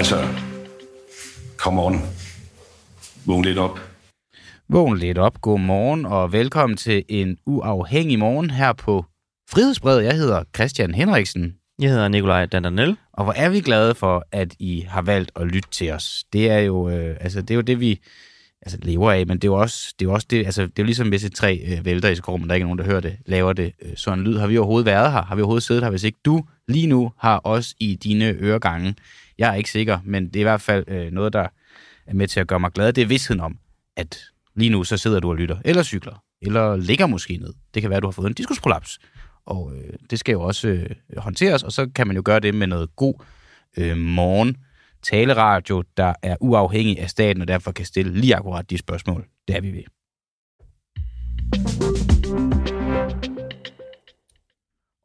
Altså, come on. Vågn lidt op. Vågn lidt op, god morgen og velkommen til en uafhængig morgen her på Frihedsbrevet. Jeg hedder Christian Henriksen. Jeg hedder Nikolaj Dandanel. Og hvor er vi glade for, at I har valgt at lytte til os. Det er jo, øh, altså, det, er jo det, vi altså, lever af, men det er jo også det, er jo også det, altså, det er jo ligesom, hvis et træ øh, vælter i skoven, men der er ikke nogen, der hører det, laver det øh, sådan lyd. Har vi overhovedet været her? Har vi overhovedet siddet her, hvis ikke du lige nu har os i dine øregange? Jeg er ikke sikker, men det er i hvert fald øh, noget, der er med til at gøre mig glad. Det er vidstheden om, at lige nu så sidder du og lytter, eller cykler, eller ligger måske ned. Det kan være, at du har fået en diskusprolaps. Og øh, det skal jo også øh, håndteres, og så kan man jo gøre det med noget god øh, morgen taleradio, der er uafhængig af staten, og derfor kan stille lige akkurat de spørgsmål. Det er vi ved.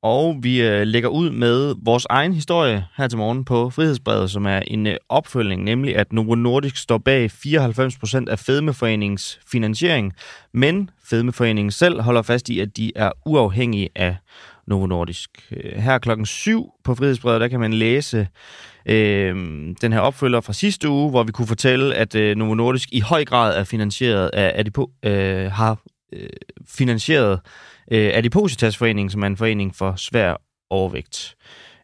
Og vi øh, lægger ud med vores egen historie her til morgen på Frihedsbrevet, som er en øh, opfølgning, nemlig at Novo Nordisk står bag 94% af Fedmeforeningens finansiering, men Fedmeforeningen selv holder fast i, at de er uafhængige af Novo Nordisk. Øh, her klokken 7 på Frihedsbrevet, der kan man læse øh, den her opfølger fra sidste uge, hvor vi kunne fortælle, at øh, Novo Nordisk i høj grad er finansieret af Adipo, øh, har øh, finansieret øh, Adipositas-foreningen, som er en forening for svær overvægt.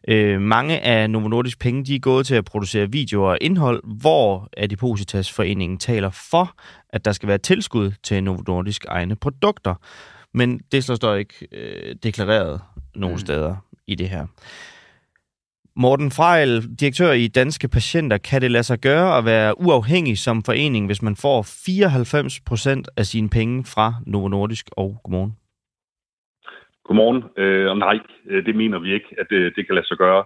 Øh, mange af Novo Nordisk penge de er gået til at producere videoer og indhold, hvor Adipositas-foreningen taler for, at der skal være tilskud til Novo Nordisk egne produkter. Men det står dog ikke øh, deklareret nogen mm. steder i det her. Morten Frejl, direktør i Danske Patienter, kan det lade sig gøre at være uafhængig som forening, hvis man får 94 procent af sine penge fra Novo Nordisk? Og godmorgen. Godmorgen. Øh, og nej, øh, det mener vi ikke, at det, det kan lade sig gøre.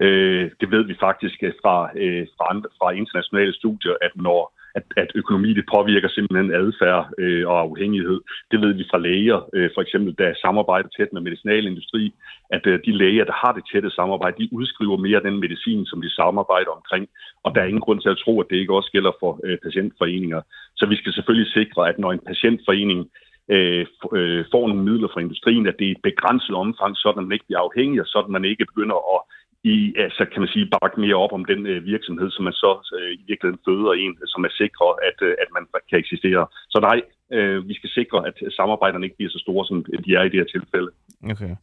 Øh, det ved vi faktisk fra, øh, fra, andre, fra internationale studier, at når at, at økonomi det påvirker simpelthen adfærd øh, og afhængighed. Det ved vi fra læger, øh, for eksempel der samarbejder tæt med medicinalindustri, at øh, de læger, der har det tætte samarbejde, de udskriver mere af den medicin, som de samarbejder omkring. Og der er ingen grund til at tro, at det ikke også gælder for øh, patientforeninger. Så vi skal selvfølgelig sikre, at når en patientforening øh, øh, får nogle midler fra industrien, at det er et begrænset omfang, så man ikke bliver afhængig, og sådan man ikke begynder at i, altså kan man sige, bakke mere op om den øh, virksomhed, som man så øh, i virkeligheden føder en, som er sikre, at, øh, at man kan eksistere. Så nej, øh, vi skal sikre, at samarbejderne ikke bliver så store, som de er i det her tilfælde. Okay.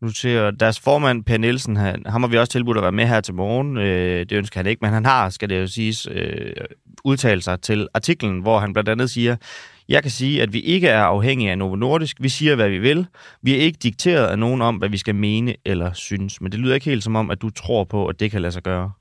Nu ser deres formand, Per Nielsen, han, ham har vi også tilbudt at være med her til morgen. Øh, det ønsker han ikke, men han har, skal det jo siges, øh, udtalt sig til artiklen, hvor han blandt andet siger, jeg kan sige, at vi ikke er afhængige af Novo Nordisk. Vi siger, hvad vi vil. Vi er ikke dikteret af nogen om, hvad vi skal mene eller synes. Men det lyder ikke helt som om, at du tror på, at det kan lade sig gøre.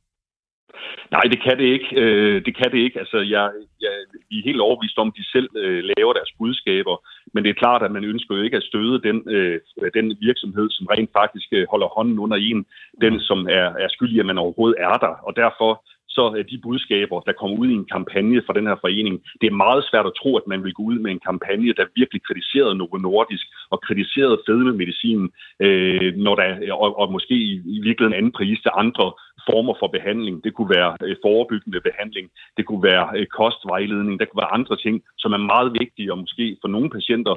Nej, det kan det ikke. Øh, det kan det ikke. Altså, jeg, jeg, vi er helt overbevist om, at de selv øh, laver deres budskaber. Men det er klart, at man ønsker jo ikke at støde den, øh, den virksomhed, som rent faktisk øh, holder hånden under en. Den, som er, er skyldig, at man overhovedet er der. Og derfor så øh, de budskaber, der kommer ud i en kampagne fra den her forening, det er meget svært at tro, at man vil gå ud med en kampagne, der virkelig kritiserede Novo Nordisk og kritiserede fedmemedicinen, øh, når der, øh, og, og måske i, i virkeligheden anden pris til andre former for behandling. Det kunne være øh, forebyggende behandling, det kunne være øh, kostvejledning, der kunne være andre ting, som er meget vigtige og måske for nogle patienter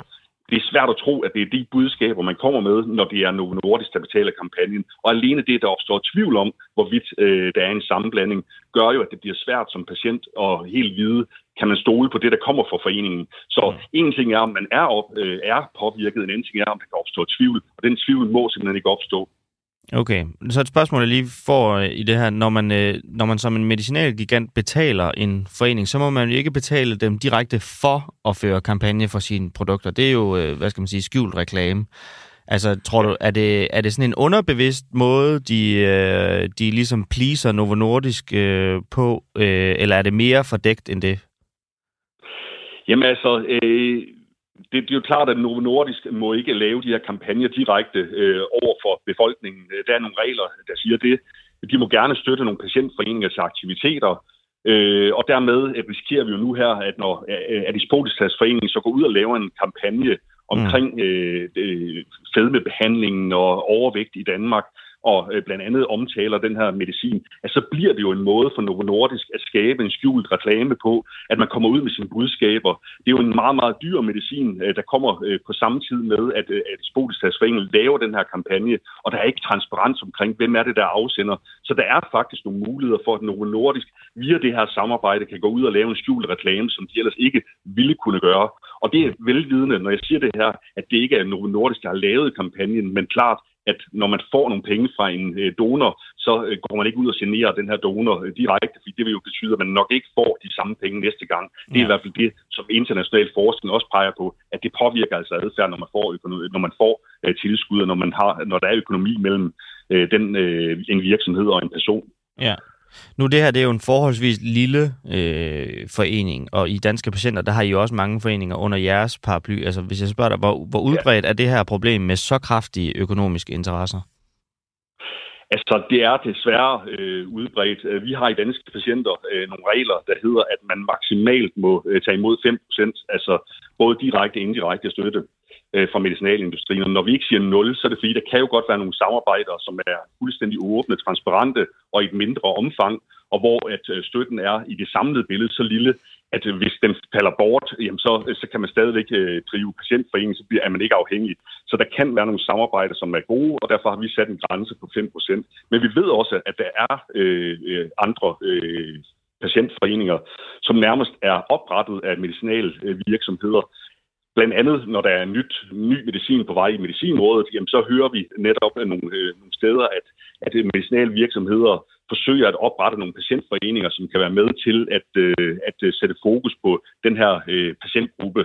det er svært at tro, at det er de budskaber, man kommer med, når det er Novo Nordisk, der betaler kampagnen. Og alene det, der opstår tvivl om, hvorvidt øh, der er en sammenblanding, gør jo, at det bliver svært som patient at helt vide, kan man stole på det, der kommer fra foreningen. Så mm. en ting er, om man er, op, øh, er påvirket, en anden ting er, om der kan opstå tvivl. Og den tvivl må simpelthen ikke opstå. Okay, så et spørgsmål, jeg lige får øh, i det her. Når man, øh, når man som en medicinalgigant betaler en forening, så må man jo ikke betale dem direkte for at føre kampagne for sine produkter. Det er jo, øh, hvad skal man sige, skjult reklame. Altså, tror du, er det, er det sådan en underbevidst måde, de, de ligesom pleaser Novo Nordisk på, eller er det mere fordækt end det? Jamen altså, øh, det, det er jo klart, at Novo Nordisk må ikke lave de her kampagner direkte øh, over for befolkningen. Der er nogle regler, der siger det. De må gerne støtte nogle patientforeningers aktiviteter, øh, og dermed risikerer vi jo nu her, at når øh, Adispotistas forening så går ud og laver en kampagne omkring mm. øh, fedmebehandlingen og overvægt i Danmark, og øh, blandt andet omtaler den her medicin, at så bliver det jo en måde for Novo Nordisk at skabe en skjult reklame på, at man kommer ud med sine budskaber. Det er jo en meget, meget dyr medicin, øh, der kommer øh, på samme tid med, at, øh, at Spotistasforeningen laver den her kampagne, og der er ikke transparens omkring, hvem er det, der afsender. Så der er faktisk nogle muligheder for, at Novo Nordisk via det her samarbejde kan gå ud og lave en skjult reklame, som de ellers ikke ville kunne gøre. Og det er velvidende, når jeg siger det her, at det ikke er Novo Nordisk, der har lavet kampagnen, men klart, at når man får nogle penge fra en øh, donor, så øh, går man ikke ud og generer den her donor øh, direkte, fordi det vil jo betyde, at man nok ikke får de samme penge næste gang. Det er ja. i hvert fald det, som international forskning også peger på, at det påvirker altså adfærd, når man får, økonomi, når man får tilskud, når, man har, når der er økonomi mellem den, en virksomhed og en person. Ja. Nu det her, det er jo en forholdsvis lille øh, forening, og i Danske Patienter, der har I jo også mange foreninger under jeres paraply. Altså hvis jeg spørger dig, hvor, hvor udbredt ja. er det her problem med så kraftige økonomiske interesser? Altså, det er desværre øh, udbredt. Vi har i danske patienter øh, nogle regler, der hedder, at man maksimalt må øh, tage imod 5%, altså både direkte og indirekte støtte øh, fra medicinalindustrien. Og når vi ikke siger nul, så er det fordi, der kan jo godt være nogle samarbejder, som er fuldstændig åbne, transparente og i et mindre omfang, og hvor at øh, støtten er i det samlede billede så lille, at øh, hvis den falder bort, jamen så, øh, så kan man stadigvæk øh, drive patientforeningen, så bliver, er man ikke afhængig. Så der kan være nogle samarbejder, som er gode, og derfor har vi sat en grænse på 5%. Men vi ved også, at der er øh, andre øh, patientforeninger, som nærmest er oprettet af medicinalvirksomheder, Blandt andet, når der er nyt, ny medicin på vej i medicinrådet, jamen, så hører vi netop øh, nogle, øh, nogle steder, at, at øh, medicinale virksomheder forsøger at oprette nogle patientforeninger, som kan være med til at, øh, at øh, sætte fokus på den her øh, patientgruppe.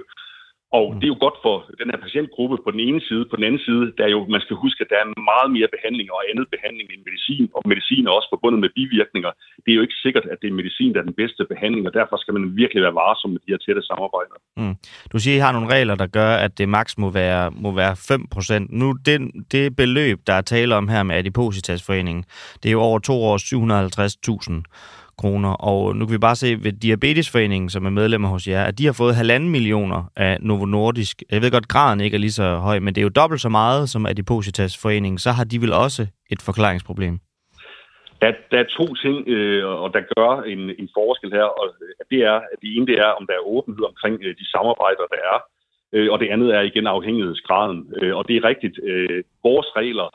Og mm. det er jo godt for den her patientgruppe på den ene side. På den anden side, der er jo, man skal huske, at der er meget mere behandling og andet behandling end medicin, og medicin er også forbundet med bivirkninger. Det er jo ikke sikkert, at det er medicin, der er den bedste behandling, og derfor skal man virkelig være varsom med de her tætte samarbejder. Mm. Du siger, at I har nogle regler, der gør, at det maks må være, må være 5%. Nu, det, det beløb, der er tale om her med Adipositasforeningen, det er jo over to år 750.000 kroner. Og nu kan vi bare se ved Diabetesforeningen, som er medlemmer hos jer, at de har fået halvanden millioner af Novo Nordisk. Jeg ved godt, graden ikke er lige så høj, men det er jo dobbelt så meget som Adipositas-foreningen. Så har de vel også et forklaringsproblem? Der, der er to ting, øh, og der gør en, en forskel her, og øh, det er, at det ene det er, om der er åbenhed omkring øh, de samarbejder, der er, øh, og det andet er igen afhængighedsgraden. Øh, og det er rigtigt, øh, vores regler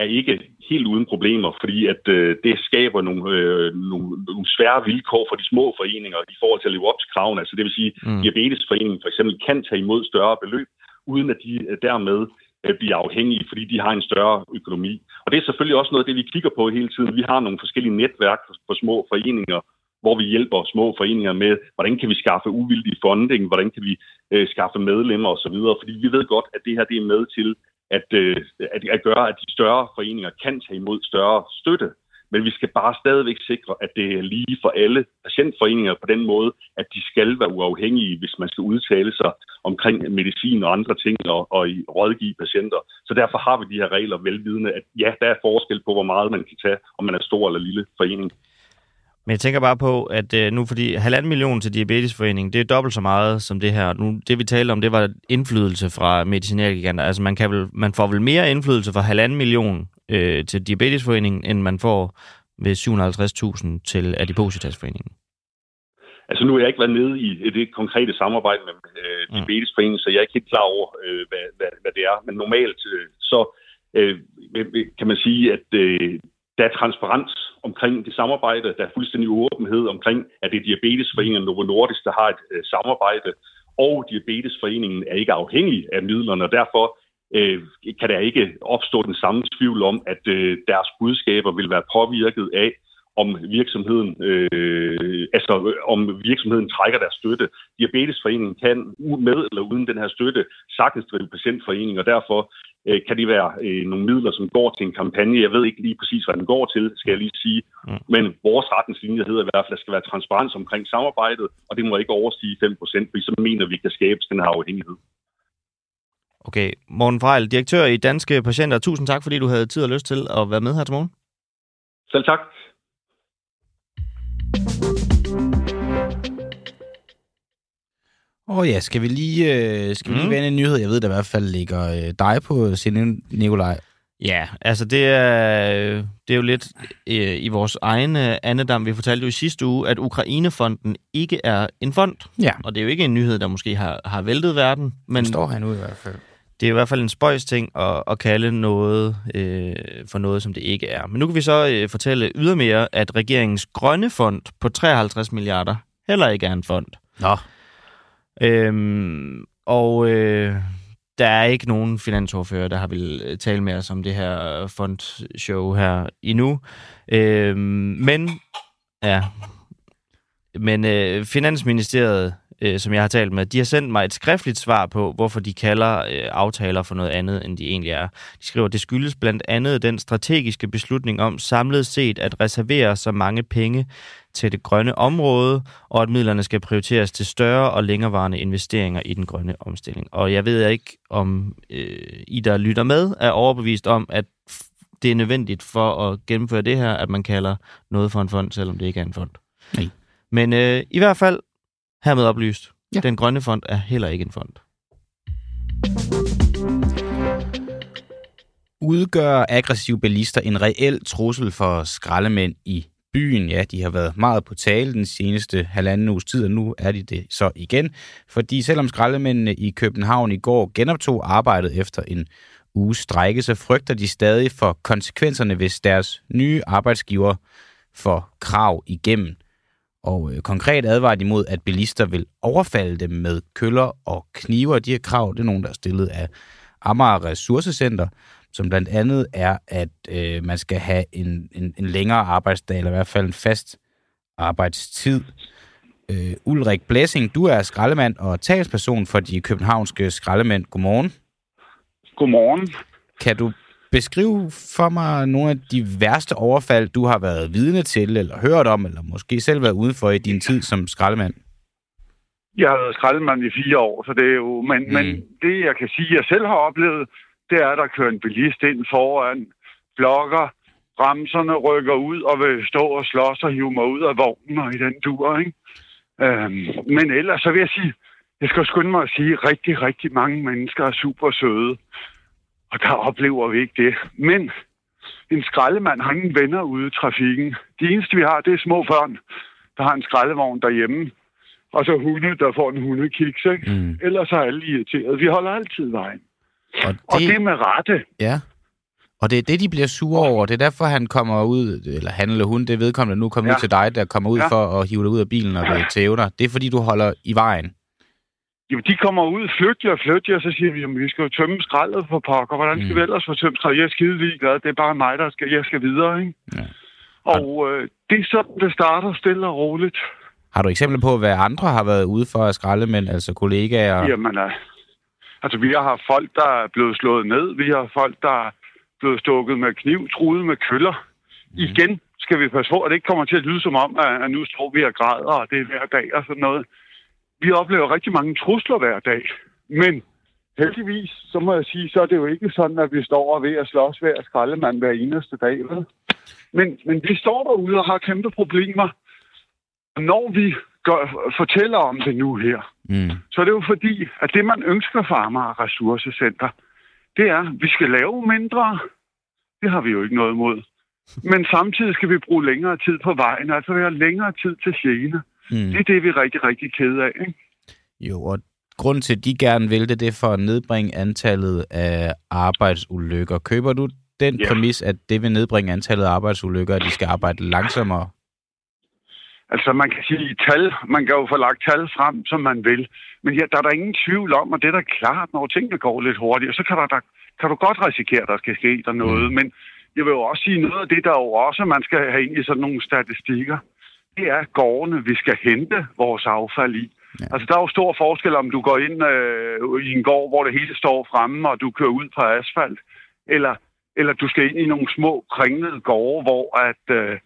er ikke helt uden problemer, fordi at øh, det skaber nogle, øh, nogle, nogle svære vilkår for de små foreninger i forhold til at leve op til kravene. Altså det vil sige, at mm. Diabetesforeningen for eksempel kan tage imod større beløb, uden at de øh, dermed øh, bliver afhængige, fordi de har en større økonomi. Og det er selvfølgelig også noget af det, vi kigger på hele tiden. Vi har nogle forskellige netværk for, for små foreninger, hvor vi hjælper små foreninger med, hvordan kan vi skaffe uvildig funding, hvordan kan vi øh, skaffe medlemmer osv., fordi vi ved godt, at det her det er med til at, øh, at, at gøre, at de større foreninger kan tage imod større støtte. Men vi skal bare stadigvæk sikre, at det er lige for alle patientforeninger på den måde, at de skal være uafhængige, hvis man skal udtale sig omkring medicin og andre ting og, og i rådgive patienter. Så derfor har vi de her regler velvidende, at ja, der er forskel på, hvor meget man kan tage, om man er stor eller lille forening. Men jeg tænker bare på, at øh, nu fordi halvanden million til Diabetesforeningen, det er dobbelt så meget som det her. Nu, det vi talte om, det var indflydelse fra medicinalgiganter. Altså man, kan vel, man får vel mere indflydelse fra halvanden million øh, til Diabetesforeningen, end man får ved 750.000 til Adipositasforeningen. Altså nu har jeg ikke været nede i det konkrete samarbejde med øh, mm. Diabetesforeningen, så jeg er ikke helt klar over, øh, hvad, hvad, hvad det er. Men normalt øh, så øh, kan man sige, at øh, der er transparens omkring det samarbejde. Der er fuldstændig åbenhed omkring, at det er Diabetesforeningen Novo Nordisk, der har et øh, samarbejde. Og Diabetesforeningen er ikke afhængig af midlerne, og derfor øh, kan der ikke opstå den samme tvivl om, at øh, deres budskaber vil være påvirket af, om virksomheden, øh, altså øh, om virksomheden trækker deres støtte. Diabetesforeningen kan med eller uden den her støtte sagtens drive patientforening, og derfor øh, kan det være øh, nogle midler, som går til en kampagne. Jeg ved ikke lige præcis, hvad den går til, skal jeg lige sige. Mm. Men vores retningslinje hedder i hvert fald, at der skal være transparens omkring samarbejdet, og det må ikke overstige 5 procent, fordi så mener vi, at der skabes den her afhængighed. Okay, Morten Frejl, direktør i Danske Patienter. Tusind tak, fordi du havde tid og lyst til at være med her til morgen. Selv tak. Åh oh ja, skal vi lige, øh, skal vi lige mm. vende en nyhed? Jeg ved, der i hvert fald ligger øh, dig på sin Nikolaj. Ja, altså det er, det er jo lidt øh, i vores egen øh, andedam. Vi fortalte jo i sidste uge, at Ukrainefonden ikke er en fond. Ja. Og det er jo ikke en nyhed, der måske har, har væltet verden. Men Den står han ud i hvert fald. det er i hvert fald en spøjs ting at, at kalde noget øh, for noget, som det ikke er. Men nu kan vi så øh, fortælle ydermere, at regeringens grønne fond på 53 milliarder heller ikke er en fond. Nå, Øhm, og øh, der er ikke nogen finansordfører, der har vil øh, tale med os om det her fondshow her endnu. Øhm, men, ja, men øh, Finansministeriet, øh, som jeg har talt med, de har sendt mig et skriftligt svar på, hvorfor de kalder øh, aftaler for noget andet, end de egentlig er. De skriver, det skyldes blandt andet den strategiske beslutning om samlet set at reservere så mange penge til det grønne område, og at midlerne skal prioriteres til større og længerevarende investeringer i den grønne omstilling. Og jeg ved ikke, om øh, I, der lytter med, er overbevist om, at det er nødvendigt for at gennemføre det her, at man kalder noget for en fond, selvom det ikke er en fond. Nej. Men øh, i hvert fald hermed oplyst, Ja. den grønne fond er heller ikke en fond. udgør aggressive bilister en reel trussel for skraldemænd i byen. Ja, de har været meget på tale den seneste halvanden uges tid, og nu er de det så igen. Fordi selvom skraldemændene i København i går genoptog arbejdet efter en uges strække, så frygter de stadig for konsekvenserne, hvis deres nye arbejdsgiver får krav igennem. Og øh, konkret advarer de mod, at bilister vil overfalde dem med køller og kniver. De her krav, det er nogen, der er stillet af Amager Ressourcecenter, som blandt andet er, at øh, man skal have en, en, en længere arbejdsdag, eller i hvert fald en fast arbejdstid. Øh, Ulrik Blæsing, du er skraldemand og talsperson for de københavnske skraldemænd. Godmorgen. Godmorgen. Kan du beskrive for mig nogle af de værste overfald, du har været vidne til, eller hørt om, eller måske selv været ude for i din tid som skraldemand? Jeg har været skraldemand i fire år, så det er jo... Men, mm. men det, jeg kan sige, jeg selv har oplevet, det er, at der kører en bilist ind foran, blokker, bremserne rykker ud og vil stå og slås og hive mig ud af vognen og i den dur, ikke? Øhm, men ellers så vil jeg sige, jeg skal skynde mig at sige, at rigtig, rigtig mange mennesker er super søde. Og der oplever vi ikke det. Men en skraldemand har ingen venner ude i trafikken. De eneste, vi har, det er små børn, der har en skraldevogn derhjemme. Og så hunde, der får en hundekiks, ikke? Mm. Ellers er alle irriteret. Vi holder altid vejen. Og Og det er med rette. Ja. Og det er det, de bliver sure over. Det er derfor, han kommer ud, eller han eller hun, det vedkommende nu, kommer ja. Ja. ud til dig, der kommer ud ja. Ja. for at hive dig ud af bilen og vil tæve dig. Det er fordi, du holder i vejen. Jo, de kommer ud, flyt jer, flyt jer, så siger vi, at vi skal jo tømme skraldet på pokker. Hvordan skal Mm. vi ellers få tømt skraldet? Jeg er skide ligeglad. Det er bare mig, der skal, jeg skal videre, ikke? Ja. Og øh, det er sådan, det starter stille og roligt. Har du eksempler på, hvad andre har været ude for at skralde, men altså kollegaer? Ja. Jamen, øh, altså, vi har folk, der er blevet slået ned. Vi har folk, der er blevet stukket med kniv, truet med køller. Mm. Igen skal vi passe på, at det ikke kommer til at lyde som om, at, at nu står vi og græder, og det er hver dag og sådan noget. Vi oplever rigtig mange trusler hver dag. Men heldigvis, så må jeg sige, så er det jo ikke sådan, at vi står og ved at slås hver skraldemand hver eneste dag. Vel? Men, men vi står derude og har kæmpe problemer. Og når vi gør, fortæller om det nu her, Mm. så er det jo fordi, at det, man ønsker fra Amager Ressourcecenter, det er, at vi skal lave mindre. Det har vi jo ikke noget imod. Men samtidig skal vi bruge længere tid på vejen, altså vi har længere tid til gene. Mm. Det er det, vi er rigtig, rigtig kede af. Ikke? Jo, og grunden til, at de gerne vil det, det er for at nedbringe antallet af arbejdsulykker. Køber du den Ja. præmis, at det vil nedbringe antallet af arbejdsulykker, at de skal arbejde langsommere? Altså man kan sige tal, man kan jo få lagt tal frem, som man vil. Men ja, der er der ingen tvivl om, og det er da klart, når tingene går lidt hurtigere, så kan, der, der, kan du godt risikere, at der skal ske der noget. Mm. Men jeg vil jo også sige noget af det, der jo også man skal have ind i sådan nogle statistikker. Det er gårdene, vi skal hente vores affald i. Ja. Altså der er jo stor forskel, om du går ind øh, i en gård, hvor det hele står fremme, og du kører ud på asfalt, eller, eller du skal ind i nogle små kringlede gårde, hvor at... Øh,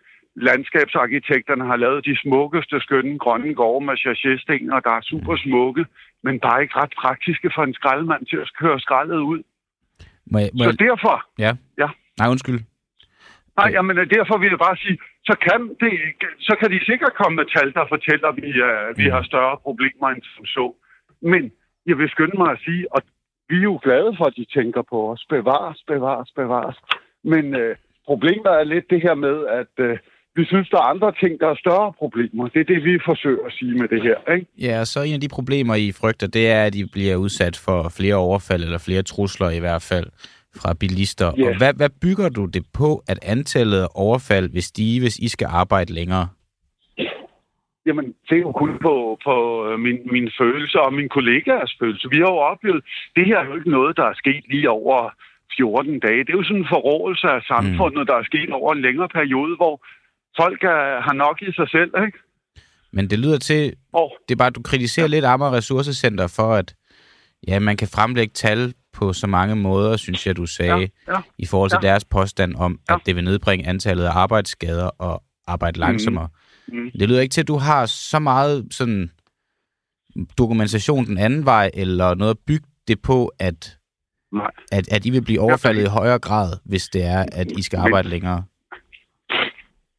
landskabsarkitekterne har lavet de smukkeste, skønne grønne gårde med chassésten, og der er super smukke, men bare ikke ret praktiske for en skraldemand til at køre skraldet ud. Må jeg, må Så jeg, derfor, ja. Ja. Nej, undskyld. nej, jamen, derfor vil jeg bare sige, så kan, det, så kan de sikkert komme med tal, der fortæller, at vi, uh, vi Mm. har større problemer end som så. Men jeg vil skynde mig at sige, og vi er jo glade for, at de tænker på os. Bevares, bevares, bevares. Men øh, problemet er lidt det her med, at øh, vi synes, der er andre ting, der er større problemer. Det er det, vi forsøger at sige med det her. Ikke? Ja, og så en af de problemer, I frygter, det er, at I bliver udsat for flere overfald, eller flere trusler i hvert fald, fra bilister. Ja. Og hvad, hvad bygger du det på, at antallet af overfald vil stige, hvis I skal arbejde længere? Jamen, det er jo kun på, på øh, min, min følelse og min kollegaers følelse. Vi har jo oplevet, det her er jo ikke noget, der er sket lige over 14 dage. Det er jo sådan en forrådelse af samfundet, mm. der er sket over en længere periode, hvor folk er, har nok i sig selv, ikke? Men det lyder til, Og, det er bare, du kritiserer ja. lidt Amager Ressourcecenter for, at ja, man kan fremlægge tal på så mange måder, synes jeg, du sagde, Ja, ja, i forhold til ja. deres påstand om, Ja. at det vil nedbringe antallet af arbejdsskader og arbejde langsommere. Mhm. Det lyder ikke til, at du har så meget sådan dokumentation den anden vej, eller noget at bygge det på, at, nej. at, at I vil blive overfaldet i højere grad, hvis det er, at I skal arbejde længere.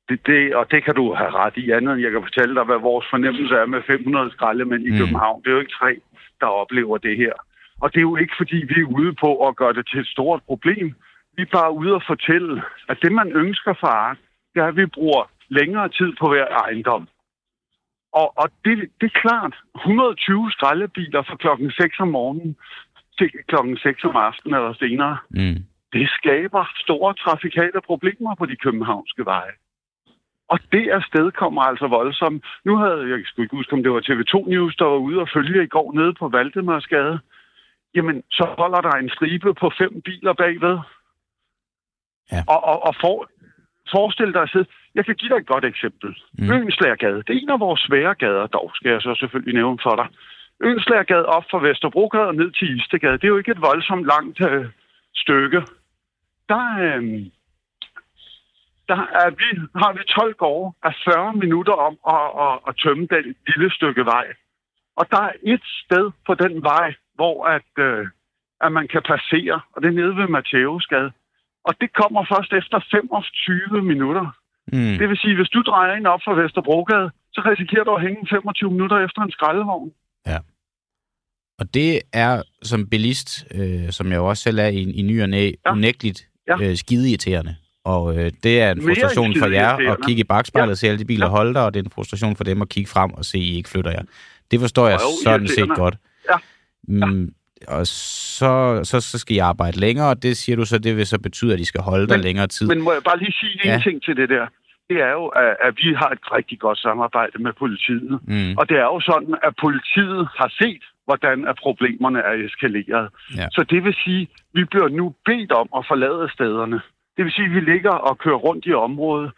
Det, det, og det kan du have ret i andet, end jeg kan fortælle dig, hvad vores fornemmelse er med 500 skraldemænd i Mm. mm. København. Det er jo ikke tre, der oplever det her. Og det er jo ikke, fordi vi er ude på at gøre det til et stort problem. Vi er bare ude og fortælle, at det, man ønsker for ARK, det er, at vi bruger længere tid på hver ejendom. Og, og det, det er klart, 120 skraldebiler fra klokken 6 om morgenen til klokken 6 om aftenen eller senere, Mm. det skaber store trafikale problemer på de københavnske veje. Og det afsted kommer altså voldsomt. Nu havde jeg skulle ikke huske, om det var TV2 News, der var ude og følge i går nede på Valdemarsgade. Jamen, så holder der en stribe på fem biler bagved. Ja. Og, og, og for, forestil dig at sidde... Jeg kan give dig et godt eksempel. Mm. Øenslagergade. Det er en af vores svære gader, dog skal jeg så selvfølgelig nævne for dig. Øenslagergade op fra Vesterbrogade og ned til Istegade. Det er jo ikke et voldsomt langt øh, stykke. Der, øh, der er vi, har vi 12 gårde af 40 minutter om at, at, at tømme den lille stykke vej. Og der er et sted på den vej, hvor at, øh, at man kan passere, og det er nede ved Matthæusgade. Og det kommer først efter 25 minutter. Mm. Det vil sige, hvis du drejer ind op fra Vesterbrogade, så risikerer du at hænge 25 minutter efter en skraldevogn. Og det er som bilist, øh, som jeg jo også selv er i, i ny og næ, ja. Ja. unægteligt Ja. øh, skideirriterende. Og øh, det er en Mere frustration for jer at kigge i bagspejlet Ja. og se alle de biler Ja. holde der, og det er en frustration for dem at kigge frem og se, at I ikke flytter jer. Det forstår jeg Jo, sådan set godt. Ja. Mm, og så, så, så skal I arbejde længere, og det siger du så, det vil så betyde, at I skal holde der Men- længere tid. Men må jeg bare lige sige en Ja. ting til det der? Det er jo, at, at vi har et rigtig godt samarbejde med politiet. Mm. Og det er jo sådan, at politiet har set, hvordan at problemerne er eskaleret. Ja. Så det vil sige, at vi bliver nu bedt om at forlade stederne. Det vil sige, at vi ligger og kører rundt i området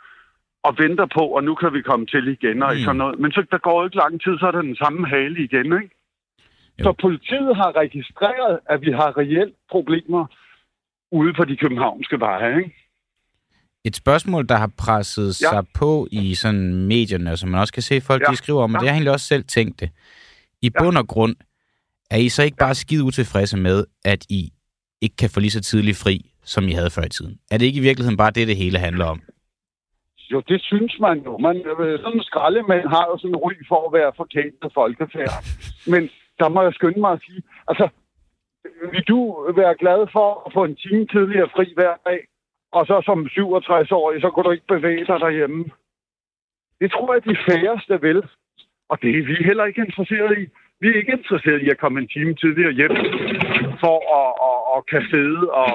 og venter på, og nu kan vi komme til igen og Mm. sådan noget. Men så der går ikke lang tid, så er der den samme hale igen, ikke? Jo. Så politiet har registreret, at vi har reelt problemer ude på de københavnske veje, ikke? Et spørgsmål, der har presset Ja. sig på i sådan medierne, som man også kan se folk, Ja. de skriver om, og Ja. det har jeg egentlig også selv tænkt det. I bund og grund, er I så ikke bare skide utilfredse med, at I ikke kan få lige så tidlig fri, som I havde før i tiden? Er det ikke i virkeligheden bare det, det hele handler om? Jo, det synes man jo. Man, øh, sådan en skraldemand har jo sådan en ry for at være forkælet folkefærd. Men der må jeg skynde mig at sige, altså, vil du være glad for at få en time tidligere fri hver dag, og så som 67-årig, så kunne du ikke bevæge dig derhjemme? Det tror jeg, de færreste vil. Og det er vi heller ikke interesseret i. Vi er ikke interesseret i at komme en time tidligere hjem for at, at, at kan sidde og,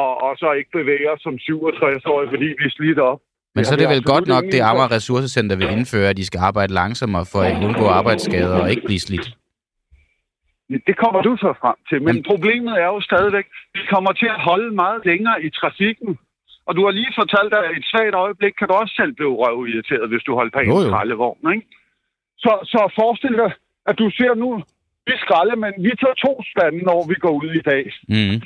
og, og så ikke bevæge os som 67-årige, fordi vi er slidt op. Men så er det vel godt nok, det Amager Ressourcecenter vil indføre, at de skal arbejde langsommere for at undgå arbejdsskader og ikke blive slidt. Det kommer du så frem til. Men problemet er jo stadigvæk, at vi kommer til at holde meget længere i trafikken. Og du har lige fortalt, at et svagt øjeblik kan du også selv blive røvirriteret, hvis du holder på en skraldevogn. Ikke? Så, så forestil dig, at du ser nu, vi skralde, men vi tager to spande, når vi går ud i dag. Mm.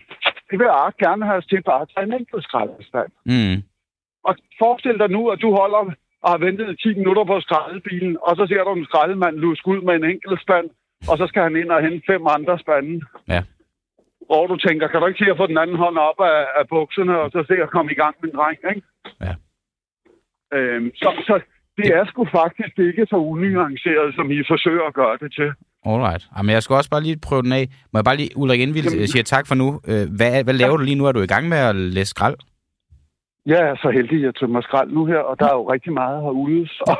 Det vil jeg gerne have os til bare at tage en enkelt skraldespand. Mm. Og forestil dig nu, at du holder og har ventet 10 minutter på skraldebilen, og så ser du en skraldemand luske ud med en enkelt spand, og så skal han ind og hente fem andre spande. Ja. Hvor du tænker, kan du ikke se at få den anden hånd op af, af bukserne, og så se at komme i gang med en dreng, ikke? Ja. Øhm, så, så det er sgu faktisk ikke så unuanceret, som I forsøger at gøre det til. Alright. Jamen, jeg skal også bare lige prøve den af. Må jeg bare lige, Ulrik, vi Jamen- siger tak for nu. Øh, hvad, hvad laver du lige nu? Er du i gang med at læse skrald? Jeg er så heldig, at jeg tømmer skrald nu her, og der er jo rigtig meget herude. Så,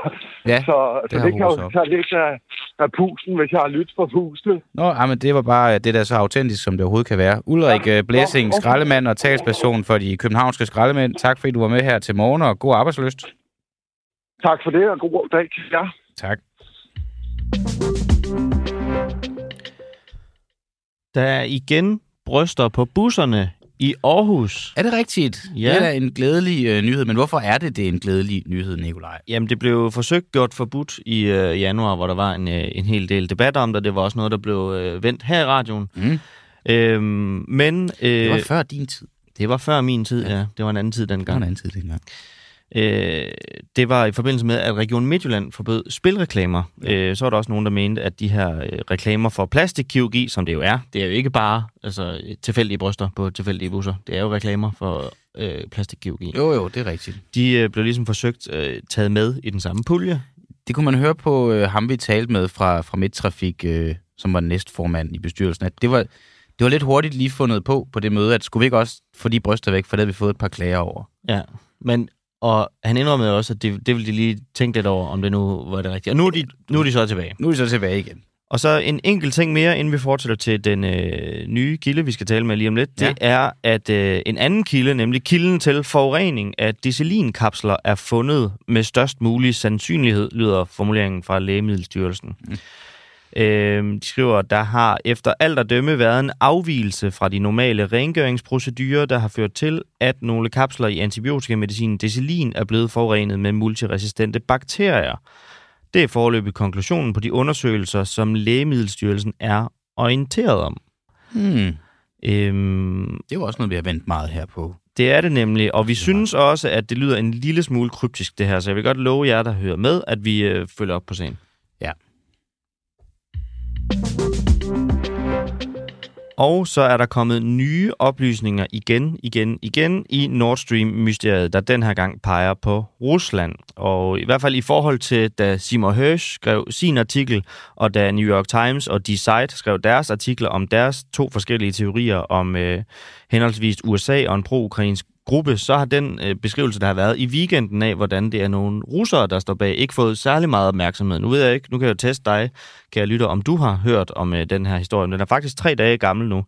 Ja, så, det så det kan jo tage lidt af, af pusen, hvis jeg har lyttet på pusene. Nå, jamen, det var bare øh, det, der er så autentisk, som det overhovedet kan være. Ulrik Ja. ja. Blæsing, Okay. skraldemand og talsperson for de københavnske skraldemænd. Tak, fordi du var med her til morgen, og god arbejdsløst. Tak for det, og god dag til jer. Tak. Der er igen bryster på busserne i Aarhus. Er det rigtigt? Ja. Det er da en glædelig øh, nyhed, men hvorfor er det, det er en glædelig nyhed, Nikolaj? Jamen, det blev forsøgt gjort forbudt i øh, januar, hvor der var en, øh, en hel del debat om det. Det var også noget, der blev øh, vendt her i radioen. Mm. Øhm, men øh, Det var før din tid. det var før min tid, ja. Ja. Det var en anden tid Det var en dengang. anden tid dengang. Øh, det var i forbindelse med, at Region Midtjylland forbød spilreklamer. Ja. Øh, så var der også nogen, der mente, at de her øh, reklamer for plastikkirurgi, som det jo er, det er jo ikke bare altså, tilfældige bryster på tilfældige busser. Det er jo reklamer for øh, plastikkirurgi. Jo, jo, det er rigtigt. De øh, blev ligesom forsøgt øh, taget med i den samme pulje. Det kunne man høre på øh, ham, vi talte med fra, fra Midtrafik, øh, som var næstformand i bestyrelsen, at det var, det var lidt hurtigt lige fundet på på det møde, at skulle vi ikke også få de bryster væk, for det havde vi fået et par klager over. Ja, men og han indrømmede også, at det, det ville de lige tænke lidt over, om det nu var det rigtige. Og nu er de, nu er de så tilbage. Nu er vi så tilbage igen. Og så en enkelt ting mere, inden vi fortsætter til den øh, nye kilde, vi skal tale med lige om lidt. Ja. Det er, at øh, en anden kilde, nemlig kilden til forurening af decilinkapsler, er fundet med størst mulig sandsynlighed, lyder formuleringen fra Lægemiddelstyrelsen. Mm. Øh, de skriver, der har efter alt at dømme været en afvielse fra de normale rengøringsprocedurer, der har ført til, at nogle kapsler i antibiotikamedicinen decilin er blevet forurenet med multiresistente bakterier. Det er foreløbig konklusionen på de undersøgelser, som Lægemiddelstyrelsen er orienteret om. Hmm. Øhm, Det er jo også noget, vi har vendt meget her på. det er det nemlig, og vi synes også, at det lyder en lille smule kryptisk det her, så jeg vil godt love jer, der hører med, at vi øh, følger op på sagen. Og så er der kommet nye oplysninger igen, igen, igen i Nord Stream-mysteriet, der den her gang peger på Rusland. Og i hvert fald i forhold til, da Seymour Hersh skrev sin artikel, og da New York Times og Site skrev deres artikler om deres to forskellige teorier om øh, henholdsvis USA og en pro-ukrainsk gruppe, så har den øh, beskrivelse, der har været i weekenden af, hvordan det er nogle russere, der står bag, ikke fået særlig meget opmærksomhed. Nu ved jeg ikke, nu kan jeg jo teste dig, kan jeg lytte, om du har hørt om øh, den her historie. Den er faktisk tre dage gammel nu,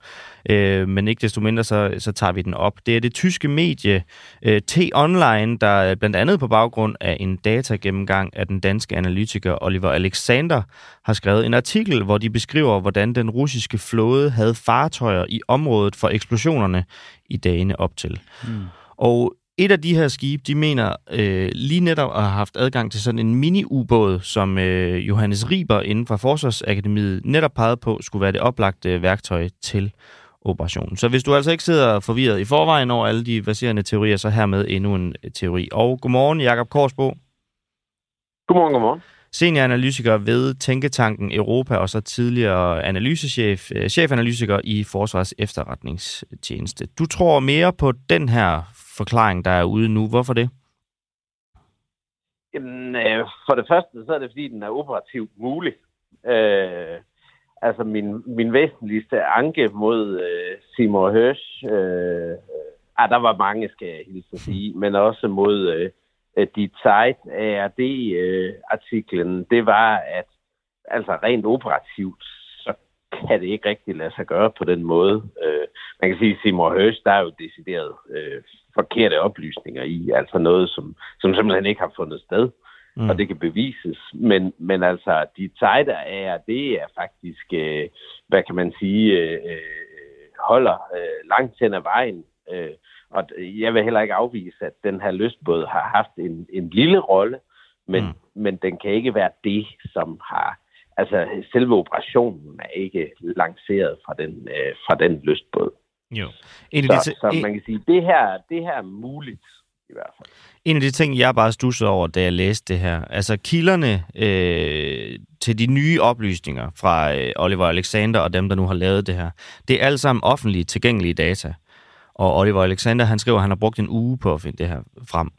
øh, men ikke desto mindre, så, så tager vi den op. Det er det tyske medie øh, T-Online, der blandt andet på baggrund af en datagennemgang af den danske analytiker Oliver Alexander har skrevet en artikel, hvor de beskriver, hvordan den russiske flåde havde fartøjer i området for eksplosionerne i dagene op til. Mm. Og et af de her skibe, de mener øh, lige netop at have haft adgang til sådan en mini-ubåd, som øh, Johannes Riber inden fra Forsvarsakademiet netop pegede på, skulle være det oplagte værktøj til operationen. Så hvis du altså ikke sidder forvirret i forvejen over alle de baserende teorier, så hermed endnu en øh, teori. Og godmorgen, Jakob Korsbo, Godmorgen, godmorgen. senioranalytiker ved Tænketanken Europa, og så tidligere analysechef, øh, chefanalytiker i Forsvars efterretningstjeneste. Du tror mere på den her forklaring, der er ude nu. Hvorfor det? Jamen, øh, for det første, så er det fordi, den er operativt mulig. Øh, altså, min, min væsentligste anke mod øh, Seymour Hirsch, øh, ah, der var mange, skal jeg hilse at sige, men også mod øh, de Zeit ARD-artiklen, øh, det var, at altså rent operativt, kan det ikke rigtig lade sig gøre på den måde. Øh, man kan sige, at Seymour Hersh, der er jo decideret øh, forkerte oplysninger i, altså noget, som, som simpelthen ikke har fundet sted, mm. og det kan bevises. Men, men altså, de sejder af, det er faktisk, øh, hvad kan man sige, øh, øh, holder øh, langt hen ad vejen. Øh, og jeg vil heller ikke afvise, at den her lystbåd har haft en, en lille rolle, men, mm. men den kan ikke være det, som har... Altså, selve operationen er ikke lanceret fra den, øh, fra den lystbåd. Jo. En af, Så, de, så en, man kan sige, det her, det her er muligt i hvert fald. en af de ting, jeg bare stussede over, da jeg læste det her, altså kilderne øh, til de nye oplysninger fra øh, Oliver Alexander og dem, der nu har lavet det her, det er alle sammen offentligt tilgængelige data. Og Oliver Alexander, han skriver, at han har brugt en uge på at finde det her frem.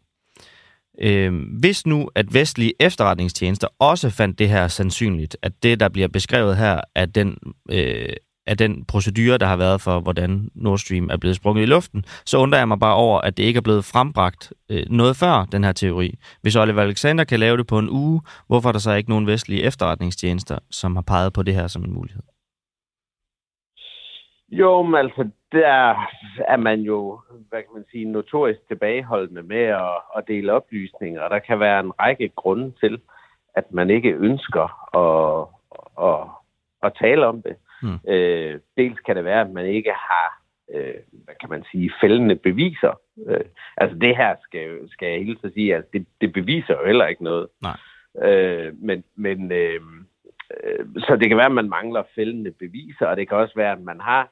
Øh, hvis nu, at vestlige efterretningstjenester også fandt det her sandsynligt, at det, der bliver beskrevet her, at den, øh, er den procedure, der har været for, hvordan Nord Stream er blevet sprunget i luften, så undrer jeg mig bare over, at det ikke er blevet frembragt øh, noget før, den her teori. Hvis Oliver Alexander kan lave det på en uge, hvorfor er der så ikke nogen vestlige efterretningstjenester, som har peget på det her som en mulighed? Jo, men altså, der er man jo, hvad kan man sige, notorisk tilbageholdende med at, at dele oplysninger, og der kan være en række grunde til, at man ikke ønsker at, at, at tale om det. Mm. Øh, dels kan det være, at man ikke har, øh, hvad kan man sige, fældende beviser. Øh, altså det her skal, skal jeg hilse at sige, at det, det beviser jo heller ikke noget. Nej. Øh, men men øh, øh, så det kan være, at man mangler fældende beviser, og det kan også være, at man har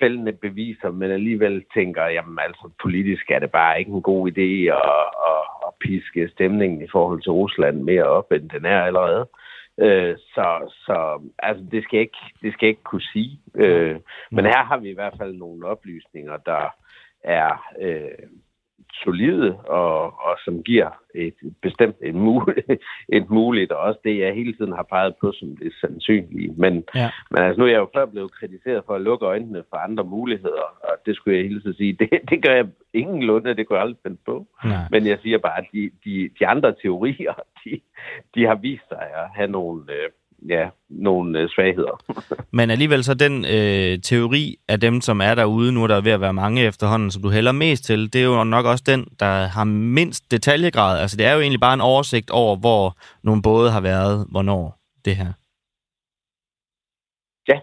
fældende beviser, men alligevel tænker, jamen altså politisk er det bare ikke en god idé at, at, at piske stemningen i forhold til Rusland mere op, end den er allerede. Øh, så så altså, det, skal ikke, det skal ikke kunne sige. Øh, men her har vi i hvert fald nogle oplysninger, der er øh, solide og, og som giver et bestemt et, muligt, et muligt, og også det, jeg hele tiden har peget på som det sandsynlige. Men, ja. men altså, nu er jeg jo før blevet kritiseret for at lukke øjnene for andre muligheder, og det skulle jeg hele tiden sige, det, det gør jeg ingenlunde, det kunne jeg aldrig finde på. Nej. Men jeg siger bare, at de, de, de andre teorier, de, de har vist sig at have nogle... Øh, ja, nogle øh, svagheder. Men alligevel så den øh, teori af dem, som er derude, nu er der ved at være mange efterhånden, som du hælder mest til, det er jo nok også den, der har mindst detaljegrad. Altså det er jo egentlig bare en oversigt over, hvor nogle både har været, hvornår det her. Ja.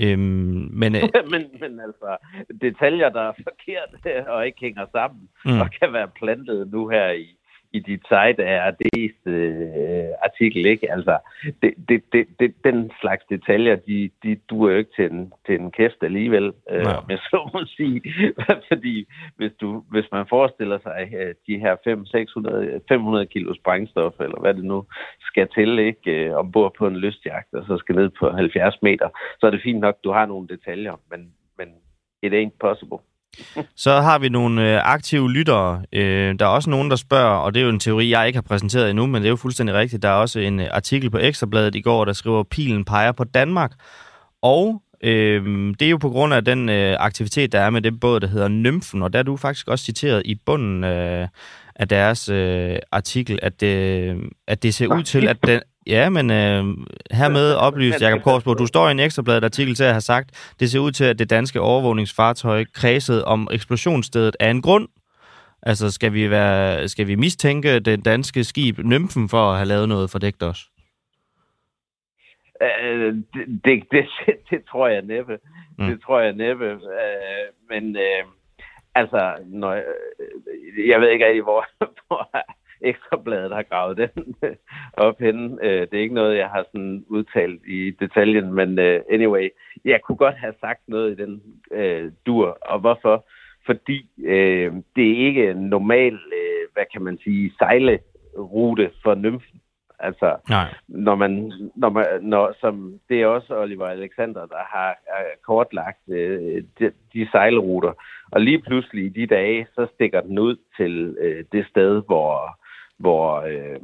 Øhm, men, øh... men, men altså, detaljer, der er forkert og ikke hænger sammen, mm. og kan være plantet nu her i, i dit site er det øh, artikel, ikke? Altså, det, det, det, det, den slags detaljer, de, de duer jo ikke til en, til en kæft alligevel, øh, om jeg så må sige. Fordi hvis, du, hvis man forestiller sig øh, de her 500, 500 kilos brændstof, eller hvad det nu skal til, ikke? Øh, ombord på en lystjagt, og så skal ned på 70 meter, så er det fint nok, du har nogle detaljer, men, men it ain't possible. Så har vi nogle øh, aktive lyttere. Øh, der er også nogen, der spørger, og det er jo en teori, jeg ikke har præsenteret endnu, men det er jo fuldstændig rigtigt. Der er også en øh, artikel på Ekstrabladet i går, der skriver, pilen peger på Danmark. Og øh, det er jo på grund af den øh, aktivitet, der er med det båd, der hedder Nymfen, og der er du faktisk også citeret i bunden øh, af deres øh, artikel, at, øh, at det ser ud til, at den, Ja, men øh, hermed oplyst, Jakob Korsborg, du står i en ekstrabladet artikel til at have sagt, det ser ud til, at det danske overvågningsfartøj kredsede om eksplosionsstedet af en grund. Altså, skal vi, være, skal vi mistænke det danske skib Nymfen for at have lavet noget fordækt os? Uh, det, det, det, det tror jeg næppe. Mm. Det tror jeg næppe. Uh, men uh, altså, når, jeg ved ikke rigtig, hvor, hvor Ekstrabladet har gravet den op henne. Øh, det er ikke noget, jeg har sådan udtalt i detaljen, men uh, anyway, jeg kunne godt have sagt noget i den uh, dur. Og hvorfor? Fordi uh, det er ikke en normal, uh, hvad kan man sige, sejlerute for nymfen. Altså, Nej. når man, når man, når, som det er også Oliver Alexander, der har kortlagt øh, de, de sejlruter. Og lige pludselig i de dage, så stikker den ud til øh, det sted, hvor, hvor, øh,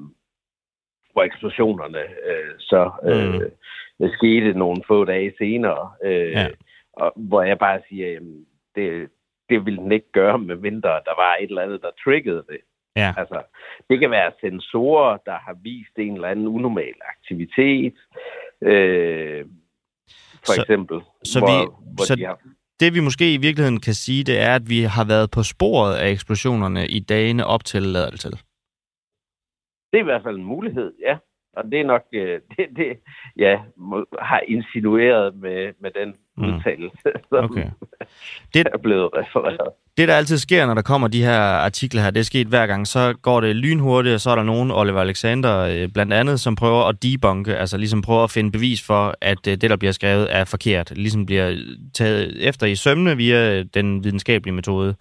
hvor eksplosionerne øh, så øh, mm. skete nogle få dage senere. Øh, ja. og, hvor jeg bare siger, jamen, det, det ville den ikke gøre, med mindre der var et eller andet, der triggede det. Ja. Altså, det kan være sensorer, der har vist en eller anden unormal aktivitet. Øh, for så, eksempel. Så, hvor, vi, hvor så de har... det vi måske i virkeligheden kan sige, det er, at vi har været på sporet af eksplosionerne i dagene op til ladelse. Det er i hvert fald en mulighed, ja. Og det er nok øh, det, det jeg har insinueret med, med den mm. udtalelse, som okay. det, er blevet refereret. Det, der altid sker, når der kommer de her artikler her, det er sket hver gang, så går det lynhurtigt, og så er der nogen, Oliver Alexander øh, blandt andet, som prøver at debunke, altså ligesom prøver at finde bevis for, at øh, det, der bliver skrevet, er forkert. Ligesom bliver taget efter i sømne via den videnskabelige metode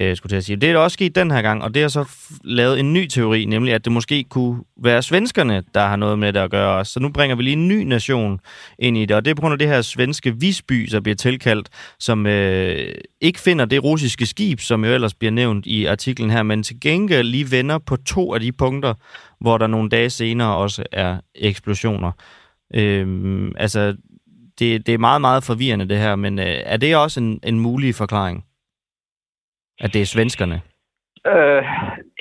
øh, skulle til at sige. Det er også sket den her gang, og det har så f- lavet en ny teori, nemlig at det måske kunne være svenskerne, der har noget med det at gøre også. Så nu bringer vi lige en ny nation ind i det, og det er på grund af det her svenske Visby, der bliver tilkaldt, som øh, ikke finder det russiske skib, som jo ellers bliver nævnt i artiklen her, men til gengæld lige vender på to af de punkter, hvor der nogle dage senere også er eksplosioner. Øhm, altså, det, det er meget, meget forvirrende det her, men øh, er det også en, en mulig forklaring? At det er svenskerne? Øh,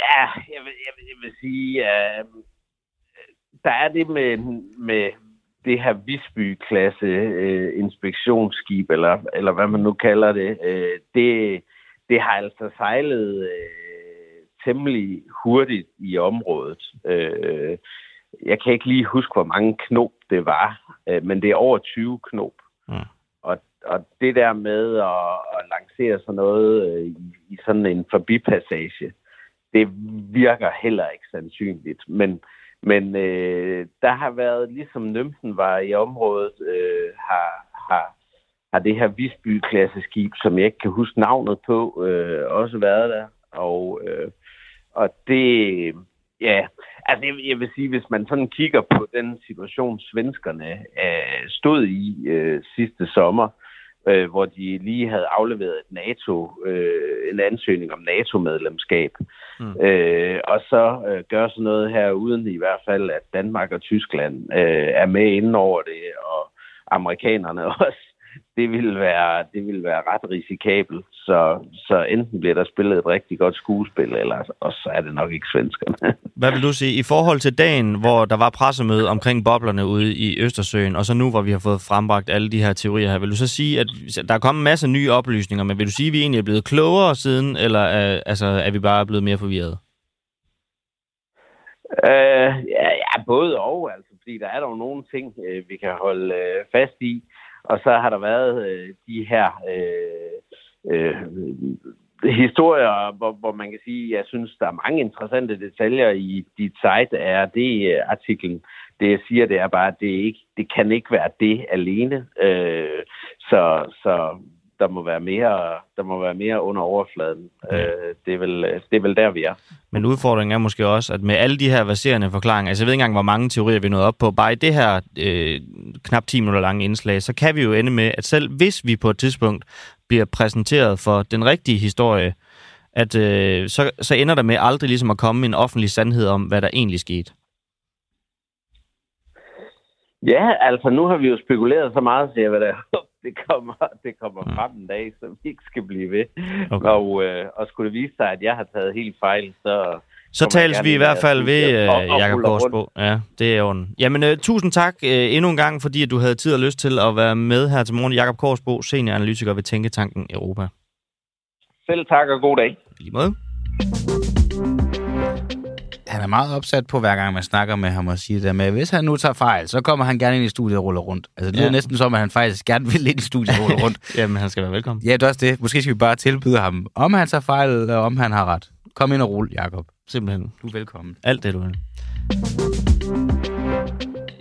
ja, jeg vil, jeg vil, jeg vil sige, øh, der er det med, med det her Visby-klasse øh, inspektionsskib, eller, eller hvad man nu kalder det, øh, det, det har altså sejlet øh, temmelig hurtigt i området. Øh, jeg kan ikke lige huske, hvor mange knop det var, øh, men det er over 20 knop. Og, og det der med at, at lancere sådan noget øh, i, i sådan en forbipassage, det virker heller ikke sandsynligt. Men, men øh, der har været, ligesom Nymfen var i området, øh, har, har, har det her Visby-klasseskib, som jeg ikke kan huske navnet på, øh, også været der. Og, øh, og det, ja, altså jeg, jeg vil sige, hvis man sådan kigger på den situation, svenskerne øh, stod i øh, sidste sommer, øh, hvor de lige havde afleveret et NATO, øh, en ansøgning om NATO-medlemskab, mm. øh, og så øh, gør sådan noget her, uden i hvert fald, at Danmark og Tyskland øh, er med inden over det, og amerikanerne også, det ville være, det ville være ret risikabelt. Så, så enten bliver der spillet et rigtig godt skuespil, eller og så er det nok ikke svenskerne. Hvad vil du sige, i forhold til dagen, hvor der var pressemøde omkring boblerne ude i Østersøen, og så nu, hvor vi har fået frembragt alle de her teorier her, vil du så sige, at der er kommet en masse nye oplysninger, men vil du sige, at vi egentlig er blevet klogere siden, eller er, altså, er vi bare blevet mere forvirret? Øh, ja, ja, både og, altså, fordi der er jo nogle ting, øh, vi kan holde øh, fast i, og så har der været øh, de her øh, øh, historier, hvor, hvor man kan sige, jeg synes, der er mange interessante detaljer i dit site, er det øh, artiklen. Det jeg siger, det er bare, at det, ikke, det kan ikke være det alene. Øh, så, så der må være mere, der må være mere under overfladen. Ja. Øh, det, er vel, det er vel der, vi er. Men udfordringen er måske også, at med alle de her baserende forklaringer, altså jeg ved ikke engang, hvor mange teorier vi nået op på, bare i det her øh, knap 10 minutter lange indslag, så kan vi jo ende med, at selv hvis vi på et tidspunkt bliver præsenteret for den rigtige historie, at øh, så, så ender der med aldrig ligesom at komme en offentlig sandhed om, hvad der egentlig skete. Ja, altså nu har vi jo spekuleret så meget, så jeg vil da det kommer, det kommer mm. frem en dag, så vi ikke skal blive ved. Okay. Og, øh, og skulle det vise sig, at jeg har taget helt fejl, så... Så tales vi i hvert fald ved, øh, Jakob Korsbo. Ja, det er orden. Jamen, øh, tusind tak øh, endnu en gang, fordi at du havde tid og lyst til at være med her til morgen. Jakob Korsbo, senioranalytiker ved Tænketanken Europa. Selv tak og god dag. I lige måde han er meget opsat på, hver gang man snakker med ham og siger det med, hvis han nu tager fejl, så kommer han gerne ind i studiet og ruller rundt. Altså, det lyder ja. næsten som, at han faktisk gerne vil ind i studiet og rulle rundt. Jamen, han skal være velkommen. Ja, det er også det. Måske skal vi bare tilbyde ham, om han tager fejl, eller om han har ret. Kom ind og rull, Jakob. Simpelthen. Du er velkommen. Alt det, du vil.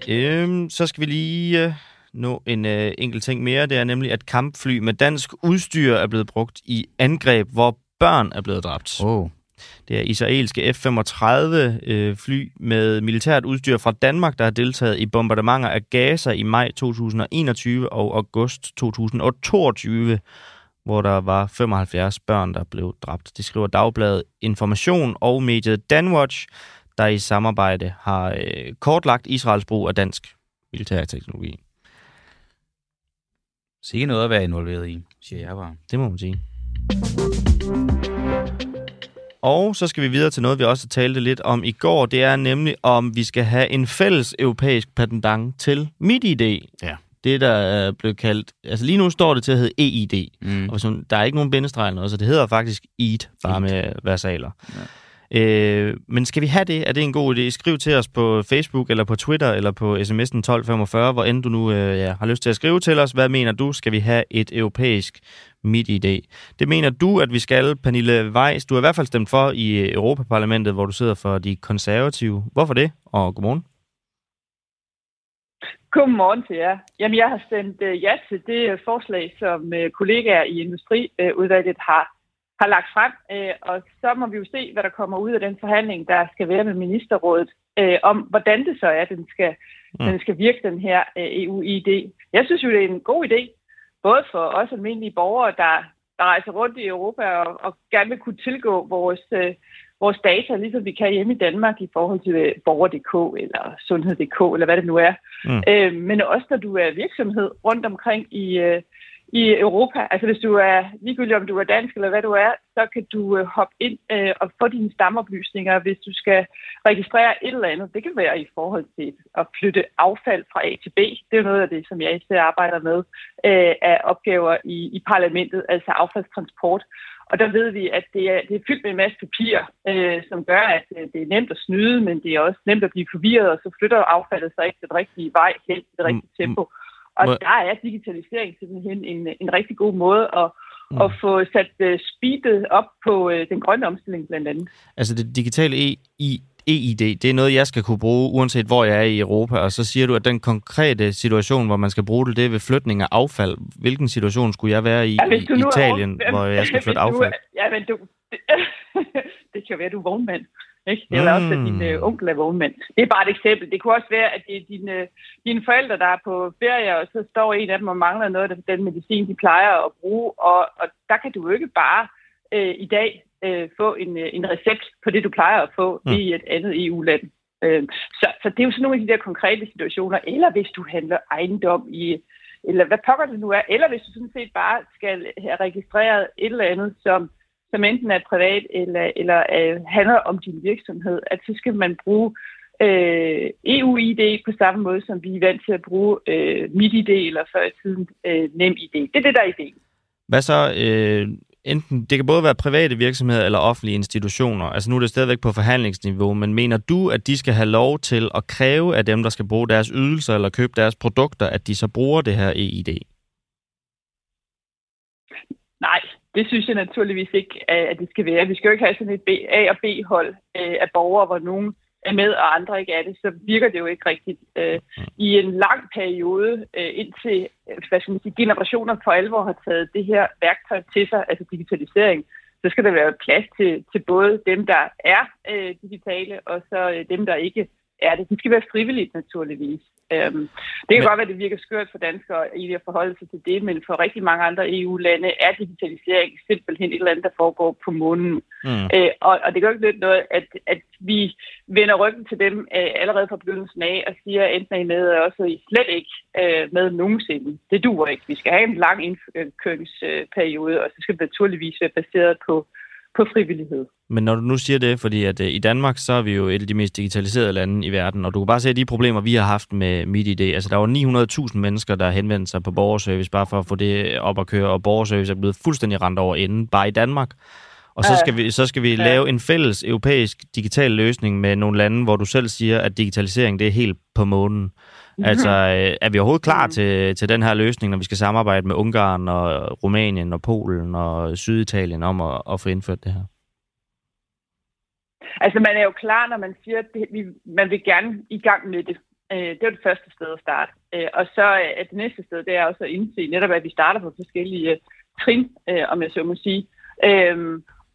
Øhm, så skal vi lige øh, nå en øh, enkelt ting mere. Det er nemlig, at kampfly med dansk udstyr er blevet brugt i angreb, hvor børn er blevet dræbt. Oh. Det er israelske F-35 øh, fly med militært udstyr fra Danmark, der har deltaget i bombardementer af Gaza i maj 2021 og august 2022, hvor der var 75 børn, der blev dræbt. Det skriver Dagbladet Information og mediet Danwatch, der i samarbejde har øh, kortlagt Israels brug af dansk militær teknologi. Sikke noget at være involveret i, siger jeg bare. Det må man sige. Og så skal vi videre til noget, vi også talte lidt om i går. Det er nemlig, om vi skal have en fælles europæisk patentang til MitID. Ja. Det, der er blevet kaldt... Altså lige nu står det til at hedde EID. Mm. Og så, der er ikke nogen bindestreg eller noget, så det hedder faktisk EID, bare EID. med versaler. Ja. Øh, men skal vi have det? Er det en god idé? Skriv til os på Facebook, eller på Twitter, eller på sms'en 1245, hvor end du nu øh, ja, har lyst til at skrive til os. Hvad mener du? Skal vi have et europæisk midt i dag. Det mener du, at vi skal, Pernille Weiss. Du har i hvert fald stemt for i Europaparlamentet, hvor du sidder for de konservative. Hvorfor det? Og godmorgen. Godmorgen til jer. Jamen, jeg har stemt øh, ja til det forslag, som øh, kollegaer i Industriudvalget har, har lagt frem, øh, og så må vi jo se, hvad der kommer ud af den forhandling, der skal være med ministerrådet, øh, om hvordan det så er, den skal, mm. den skal virke, den her øh, EU-ID. Jeg synes jo, det er en god idé, både for os almindelige borgere, der, der rejser rundt i Europa og, og gerne vil kunne tilgå vores, øh, vores data, ligesom vi kan hjemme i Danmark i forhold til øh, borger.dk eller sundhed.dk eller hvad det nu er. Mm. Øh, men også når du er virksomhed rundt omkring i, øh, i Europa. Altså hvis du er, ligegyldigt om du er dansk eller hvad du er, så kan du øh, hoppe ind øh, og få dine stamoplysninger, hvis du skal registrere et eller andet. Det kan være i forhold til at flytte affald fra A til B. Det er noget af det, som jeg især arbejder med øh, af opgaver i, i parlamentet, altså affaldstransport. Og der ved vi, at det er, det er fyldt med en masse papir, øh, som gør, at øh, det er nemt at snyde, men det er også nemt at blive forvirret, og så flytter affaldet sig ikke den rigtige vej hen i det rigtige tempo. Og Må... der er digitalisering simpelthen en, en rigtig god måde at, mm. at få sat uh, speedet op på uh, den grønne omstilling blandt andet. Altså det digitale e i EID, det er noget, jeg skal kunne bruge, uanset hvor jeg er i Europa, og så siger du, at den konkrete situation, hvor man skal bruge det, det er ved flytning af affald. Hvilken situation skulle jeg være i ja, i Italien, er, hvor jeg skal flytte affald? ja, men du, det, det kan være, du er vognmand. Ikke? Det er mm. også, at din uh, onkel er vognmand. Det er bare et eksempel. Det kunne også være, at det er dine, dine forældre, der er på ferie, og så står en af dem og mangler noget af den medicin, de plejer at bruge. Og, og der kan du jo ikke bare uh, i dag uh, få en, uh, en recept på det, du plejer at få mm. i et andet EU-land. Uh, så, så det er jo sådan nogle af de der konkrete situationer. Eller hvis du handler ejendom i eller hvad pokker det nu er, eller hvis du sådan set bare skal have registreret et eller andet, som som enten er privat eller, eller øh, handler om din virksomhed, at så skal man bruge øh, EU-ID på samme måde, som vi er vant til at bruge øh, MitID eller før i tiden øh, NemID. Det er det, der er ideen. Hvad så? Øh, enten, det kan både være private virksomheder eller offentlige institutioner. Altså nu er det stadigvæk på forhandlingsniveau, men mener du, at de skal have lov til at kræve af dem, der skal bruge deres ydelser eller købe deres produkter, at de så bruger det her EID? Nej, det synes jeg naturligvis ikke, at det skal være. Vi skal jo ikke have sådan et A- og B-hold øh, af borgere, hvor nogen er med, og andre ikke er det, så virker det jo ikke rigtigt. Øh, I en lang periode, øh, indtil øh, hvad skal man sige, generationer for alvor har taget det her værktøj til sig, altså digitalisering, så skal der være plads til, til både dem, der er øh, digitale, og så øh, dem, der ikke er det. Det skal være frivilligt, naturligvis. Øhm, det kan men... godt være, at det virker skørt for danskere i at forholde sig til det, men for rigtig mange andre EU-lande er digitalisering simpelthen et eller andet, der foregår på månen. Mm. Øh, og, og det gør ikke lidt noget, at, at vi vender ryggen til dem øh, allerede fra begyndelsen af og siger, enten er I med, og også I slet ikke øh, med nogensinde. Det duer ikke. Vi skal have en lang indkøringsperiode, og så skal det naturligvis være baseret på på frivillighed. Men når du nu siger det, fordi at uh, i Danmark, så er vi jo et af de mest digitaliserede lande i verden, og du kan bare se de problemer, vi har haft med MitID. Altså, der var 900.000 mennesker, der henvendte sig på borgerservice, bare for at få det op at køre, og borgerservice er blevet fuldstændig rent over inden, bare i Danmark. Og så skal vi, så skal vi ja. lave en fælles europæisk digital løsning med nogle lande, hvor du selv siger, at digitalisering det er helt på månen. Altså, øh, er vi overhovedet klar mm. til, til den her løsning, når vi skal samarbejde med Ungarn og Rumænien og Polen og Syditalien om at, at få indført det her? Altså, man er jo klar, når man siger, at det, vi, man vil gerne i gang med det. Øh, det er det første sted at starte. Øh, og så er det næste sted, det er også at indse netop, at vi starter på forskellige trin, om jeg så må sige.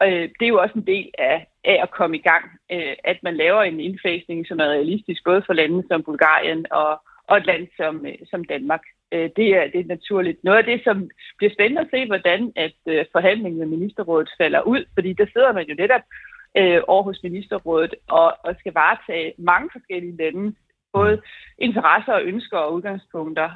Øh, det er jo også en del af, af at komme i gang, øh, at man laver en indfasning, som er realistisk, både for lande som Bulgarien og, og et land som, øh, som Danmark. Det er, det er naturligt. Noget af det, som bliver spændende at se, hvordan at forhandlingen med ministerrådet falder ud, fordi der sidder man jo netop øh, over hos ministerrådet og, og skal varetage mange forskellige lande, både interesser og ønsker og udgangspunkter.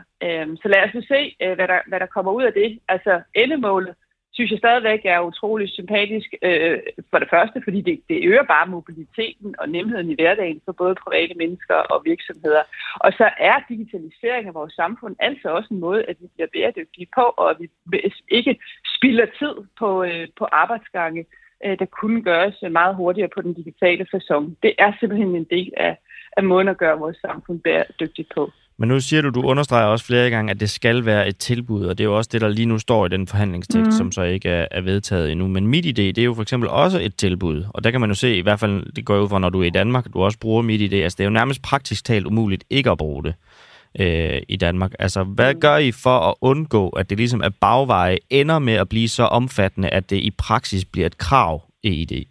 Så lad os nu se, hvad, der, hvad der kommer ud af det. Altså endemålet synes jeg stadigvæk er utrolig sympatisk øh, for det første, fordi det, det øger bare mobiliteten og nemheden i hverdagen for både private mennesker og virksomheder. Og så er digitalisering af vores samfund altså også en måde, at vi bliver bæredygtige på, og at vi ikke spilder tid på, øh, på arbejdsgange, øh, der kunne gøres meget hurtigere på den digitale fasong. Det er simpelthen en del af, af måden at gøre vores samfund bæredygtigt på. Men nu siger du, du understreger også flere gange, at det skal være et tilbud, og det er jo også det, der lige nu står i den forhandlingstekst, mm. som så ikke er, er vedtaget endnu. Men MitID, det er jo for eksempel også et tilbud, og der kan man jo se, i hvert fald, det går ud fra, når du er i Danmark, du også bruger MitID, altså det er jo nærmest praktisk talt umuligt ikke at bruge det. øh, i Danmark. Altså, hvad gør I for at undgå, at det ligesom er bagveje ender med at blive så omfattende, at det i praksis bliver et krav EID?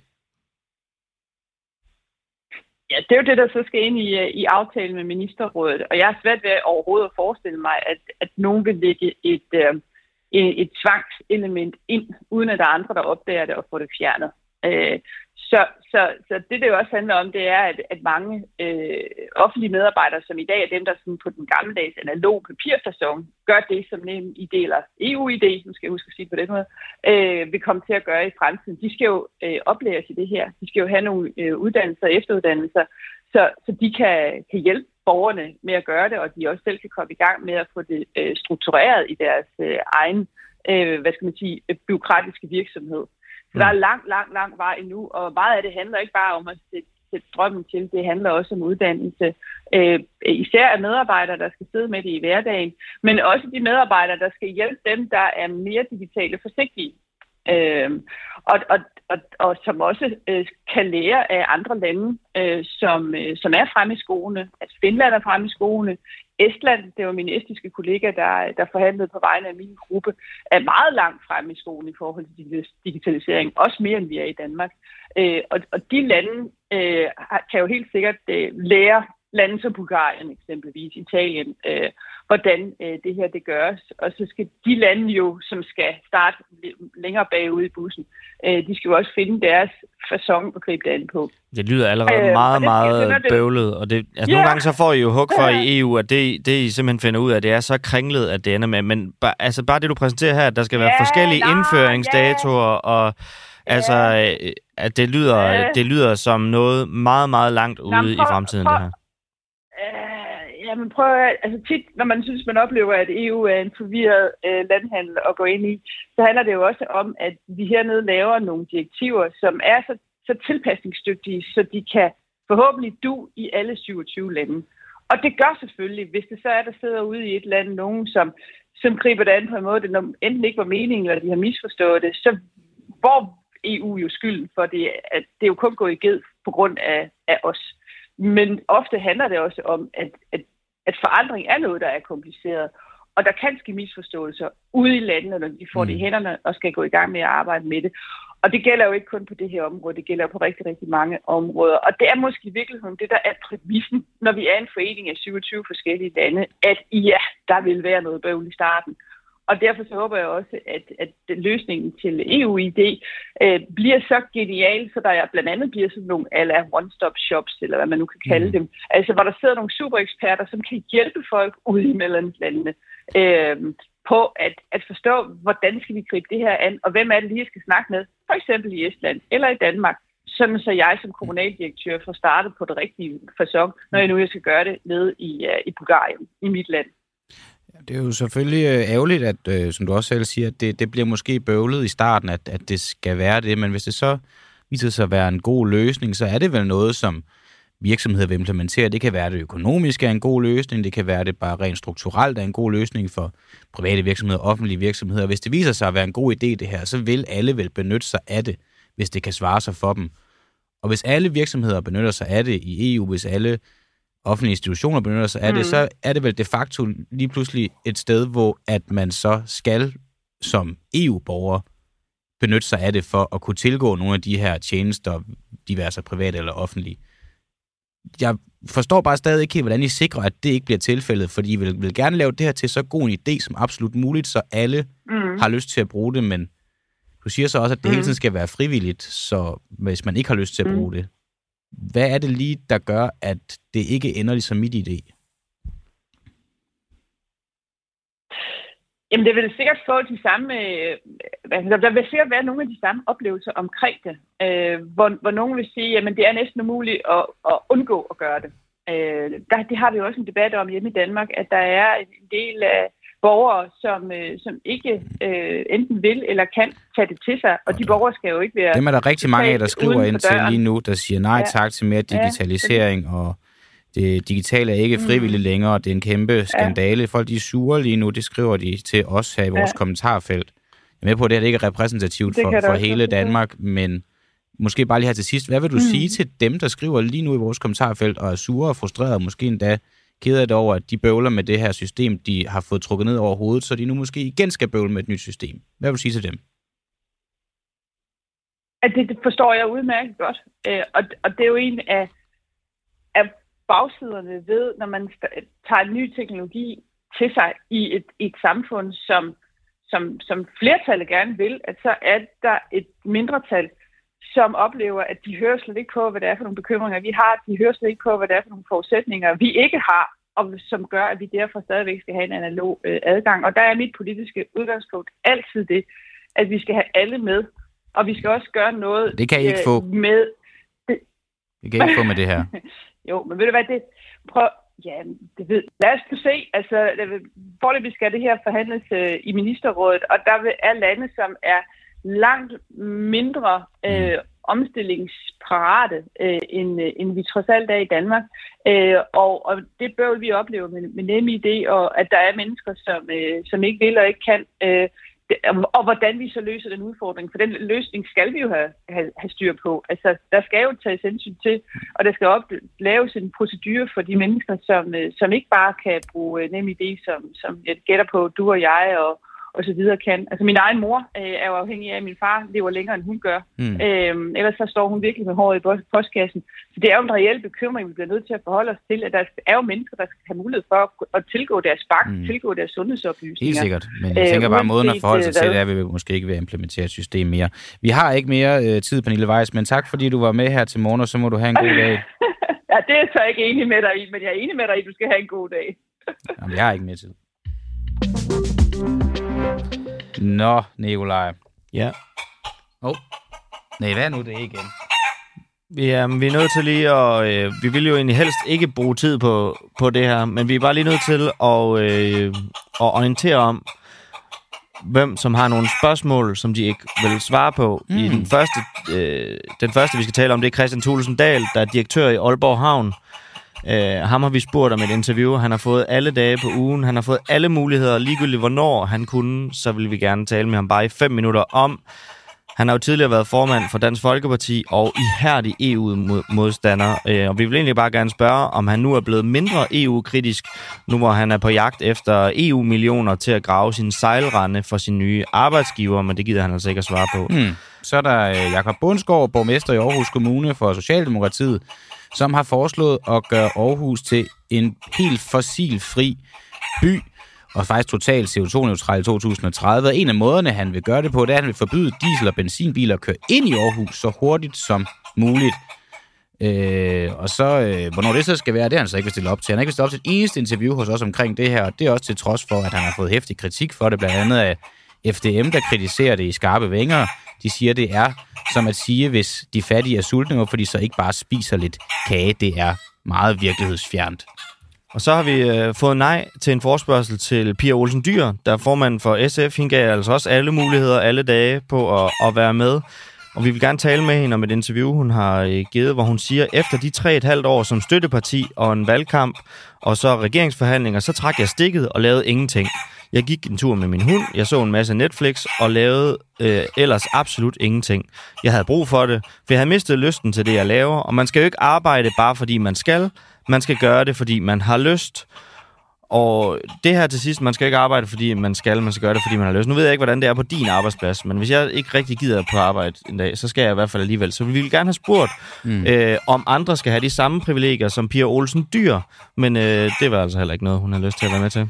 Ja, det er jo det, der så skal ind i, øh, i aftalen med ministerrådet. Og jeg har svært ved overhovedet at forestille mig, at, at nogen vil lægge et, øh, et tvangselement ind, uden at der er andre, der opdager det og får det fjernet. Øh, så, så, så det, det jo også handler om, det er, at, at mange øh, offentlige medarbejdere, som i dag er dem, der sådan på den gammeldags analog papirfasong, gør det, som nem i deler EU-ID, nu skal jeg huske at sige på den måde, øh, vil komme til at gøre i fremtiden. De skal jo øh, oplæres i det her. De skal jo have nogle øh, uddannelser og efteruddannelser, så, så de kan, kan hjælpe borgerne med at gøre det, og de også selv kan komme i gang med at få det øh, struktureret i deres øh, egen, øh, hvad skal man sige, øh, byråkratiske virksomhed. Så der er mm. lang, lang, lang vej endnu, og meget af det handler ikke bare om at sætte, sætte drømmen til, det handler også om uddannelse. Øh, især af medarbejdere, der skal sidde med det i hverdagen, men også de medarbejdere, der skal hjælpe dem, der er mere digitale forsigtige. Øh, og, og, og, og som også øh, kan lære af andre lande, øh, som, øh, som er fremme i skoene. Altså Finland er fremme i skoene. Estland, det var min estiske kollega, der, der forhandlede på vegne af min gruppe, er meget langt fremme i skolen i forhold til digitalisering. Også mere end vi er i Danmark. Øh, og, og de lande øh, kan jo helt sikkert øh, lære lande som Bulgarien eksempelvis, Italien, øh, hvordan øh, det her det gøres. Og så skal de lande jo, som skal starte længere bagude i bussen, øh, de skal jo også finde deres fasong at gribe det an på. Det lyder allerede øh, meget, meget det, bøvlet. Og det, altså, yeah. Nogle gange så får I jo hug for i EU, at det, det I simpelthen finder ud af, det er så kringlet, at det ender med. Men bare, altså, bare det, du præsenterer her, at der skal være yeah, forskellige nej, indføringsdatoer, yeah. og altså, øh, at det lyder, yeah. det lyder som noget meget, meget langt ude Nå, for, i fremtiden, for, det her. Jamen prøv at, altså tit, når man synes, man oplever, at EU er en forvirret øh, landhandel at gå ind i, så handler det jo også om, at vi hernede laver nogle direktiver, som er så, så tilpasningsdygtige, så de kan forhåbentlig du i alle 27 lande. Og det gør selvfølgelig, hvis det så er, der sidder ude i et land nogen, som, som griber det an på en måde, det enten ikke var meningen, eller de har misforstået det, så hvor EU jo skylden for det, at det er jo kun gået i ged på grund af, af os. Men ofte handler det også om, at, at at forandring er noget, der er kompliceret. Og der kan ske misforståelser ude i landene, når de får mm. det i hænderne og skal gå i gang med at arbejde med det. Og det gælder jo ikke kun på det her område, det gælder på rigtig, rigtig mange områder. Og det er måske i virkeligheden det, der er præmissen, når vi er en forening af 27 forskellige lande, at ja, der vil være noget bøvl i starten. Og derfor så håber jeg også, at, at løsningen til EU-ID øh, bliver så genial, så der blandt andet bliver sådan nogle ala one-stop shops, eller hvad man nu kan kalde mm. dem. Altså, hvor der sidder nogle supereksperter, som kan hjælpe folk ude i mellemlandene øh, på at, at forstå, hvordan skal vi gribe det her an, og hvem er det lige, jeg skal snakke med, for eksempel i Estland eller i Danmark, sådan så jeg som kommunaldirektør får startet på det rigtige fasong, når jeg nu skal gøre det nede i, uh, i Bulgarien, i mit land. Det er jo selvfølgelig øh, ærgerligt, at, øh, som du også selv siger, at det, det bliver måske bøvlet i starten, at, at det skal være det, men hvis det så viser sig at være en god løsning, så er det vel noget, som virksomheder vil implementere. Det kan være, at det økonomisk er en god løsning, det kan være, at det bare rent strukturelt er en god løsning for private virksomheder og offentlige virksomheder. Hvis det viser sig at være en god idé, det her, så vil alle vel benytte sig af det, hvis det kan svare sig for dem. Og hvis alle virksomheder benytter sig af det i EU, hvis alle offentlige institutioner benytter sig af mm. det, så er det vel de facto lige pludselig et sted, hvor at man så skal som EU-borger benytte sig af det for at kunne tilgå nogle af de her tjenester, diverse private eller offentlige. Jeg forstår bare stadig ikke helt, hvordan I sikrer, at det ikke bliver tilfældet, fordi I vil, vil gerne lave det her til så god en idé som absolut muligt, så alle mm. har lyst til at bruge det, men du siger så også, at det mm. hele tiden skal være frivilligt, så hvis man ikke har lyst til at mm. bruge det, hvad er det lige, der gør, at det ikke ender ligesom mit idé? Jamen, det vil sikkert få de samme... Øh, altså, der vil sikkert være nogle af de samme oplevelser omkring det, øh, hvor, hvor nogen vil sige, at det er næsten umuligt at, at undgå at gøre det. Øh, der, det har vi jo også en debat om hjemme i Danmark, at der er en del af borgere, som, øh, som ikke øh, enten vil eller kan tage det til sig, og de borgere skal jo ikke være... Dem er der rigtig mange af, der skriver ind til lige nu, der siger nej ja. tak til mere digitalisering, ja, og det digitale er ikke mm. frivilligt mm. længere, det er en kæmpe skandale. Ja. Folk de er sure lige nu, det skriver de til os her i vores ja. kommentarfelt. Jeg er med på, at det, her, det ikke er repræsentativt det for, for hele Danmark, men måske bare lige her til sidst, hvad vil du mm. sige til dem, der skriver lige nu i vores kommentarfelt og er sure og frustrerede, og måske endda ked af det over, at de bøvler med det her system, de har fået trukket ned over hovedet, så de nu måske igen skal bøvle med et nyt system. Hvad vil du sige til dem? At det, det forstår jeg udmærket godt. Øh, og, og det er jo en af, af bagsiderne ved, når man tager en ny teknologi til sig i et, et samfund, som, som, som flertallet gerne vil, at så er der et mindretal, som oplever, at de hører slet ikke på, hvad det er for nogle bekymringer, vi har. De hører slet ikke på, hvad det er for nogle forudsætninger, vi ikke har, og som gør, at vi derfor stadigvæk skal have en analog øh, adgang. Og der er mit politiske udgangspunkt altid det, at vi skal have alle med, og vi skal også gøre noget det kan I ikke øh, få. med... Det, det kan I ikke få med det her. jo, men ved du hvad, det, prøv, Ja, det ved, lad os nu se. Altså, forløbig skal det her forhandles øh, i ministerrådet, og der er lande, som er langt mindre øh, mm. omstillingsparate, øh, end, øh, end vi trods alt er i Danmark. Øh, og, og det bøvl, vi oplever med, med NemID, og at der er mennesker, som, øh, som ikke vil og ikke kan, øh, og hvordan vi så løser den udfordring. For den løsning skal vi jo have, have, have styr på. Altså, der skal jo tages hensyn til, og der skal op, laves en procedure for de mennesker, som, øh, som ikke bare kan bruge øh, NemID, som, som jeg gætter på, du og jeg og, og så videre kan. Altså min egen mor øh, er jo afhængig af, at min far lever længere, end hun gør. Mm. Øhm, ellers så står hun virkelig med håret i postkassen. Så det er jo en reel bekymring, vi bliver nødt til at forholde os til, at der er jo mennesker, der skal have mulighed for at, at tilgå deres bank, mm. tilgå deres sundhedsoplysninger. Helt sikkert, men jeg tænker bare, at måden at forholde sig til det er, at vi måske ikke vil implementere et system mere. Vi har ikke mere øh, tid, Pernille Weiss, men tak fordi du var med her til morgen, og så må du have en god dag. ja, det er så ikke enig med dig i, men jeg er enig med dig i, at du skal have en god dag. Jamen, jeg har ikke mere tid. Nå, Nikolaj. Ja. Åh. Oh. Nej, hvad er nu det igen? Vi er, vi er nødt til lige at... Øh, vi vil jo egentlig helst ikke bruge tid på, på det her, men vi er bare lige nødt til at, øh, at orientere om, hvem som har nogle spørgsmål, som de ikke vil svare på. Mm. I den første, øh, den første, vi skal tale om, det er Christian Thulesen Dahl, der er direktør i Aalborg Havn. Øh, ham har vi spurgt om et interview. Han har fået alle dage på ugen. Han har fået alle muligheder, ligegyldigt hvornår han kunne. Så vil vi gerne tale med ham bare i fem minutter om. Han har jo tidligere været formand for Dansk Folkeparti og ihærdig EU-modstander. Øh, og vi vil egentlig bare gerne spørge, om han nu er blevet mindre EU-kritisk, nu hvor han er på jagt efter EU-millioner til at grave sin sejlrende for sin nye arbejdsgiver, men det gider han altså ikke at svare på. Hmm. Så er der øh, Jakob Bundsgaard, borgmester i Aarhus Kommune for Socialdemokratiet, som har foreslået at gøre Aarhus til en helt fossilfri by, og faktisk totalt CO2-neutral i 2030. Og en af måderne, han vil gøre det på, det er, at han vil forbyde diesel- og benzinbiler at køre ind i Aarhus så hurtigt som muligt. Øh, og så, øh, hvornår det så skal være, det har han så ikke vil stille op til. Han har ikke vil stille op til et eneste interview hos os omkring det her, og det er også til trods for, at han har fået hæftig kritik for det, blandt andet af FDM, der kritiserer det i skarpe vinger. De siger, det er som at sige, hvis de fattige er sultne, hvorfor de så ikke bare spiser lidt kage. Det er meget virkelighedsfjernt. Og så har vi øh, fået nej til en forspørgsel til Pia Olsen Dyr, der er formand for SF. Hende gav altså også alle muligheder alle dage på at, at være med. Og vi vil gerne tale med hende om et interview, hun har øh, givet, hvor hun siger, efter de tre et halvt år som støtteparti og en valgkamp, og så regeringsforhandlinger, så trak jeg stikket og lavede ingenting. Jeg gik en tur med min hund, jeg så en masse Netflix og lavede øh, ellers absolut ingenting. Jeg havde brug for det, for jeg havde mistet lysten til det, jeg laver, og man skal jo ikke arbejde bare fordi man skal, man skal gøre det, fordi man har lyst. Og det her til sidst, man skal ikke arbejde, fordi man skal, man skal gøre det, fordi man har lyst. Nu ved jeg ikke, hvordan det er på din arbejdsplads, men hvis jeg ikke rigtig gider på arbejde en dag, så skal jeg i hvert fald alligevel. Så vi vil gerne have spurgt, mm. øh, om andre skal have de samme privilegier som Pia Olsen Dyr, men øh, det var altså heller ikke noget, hun har lyst til at være med til.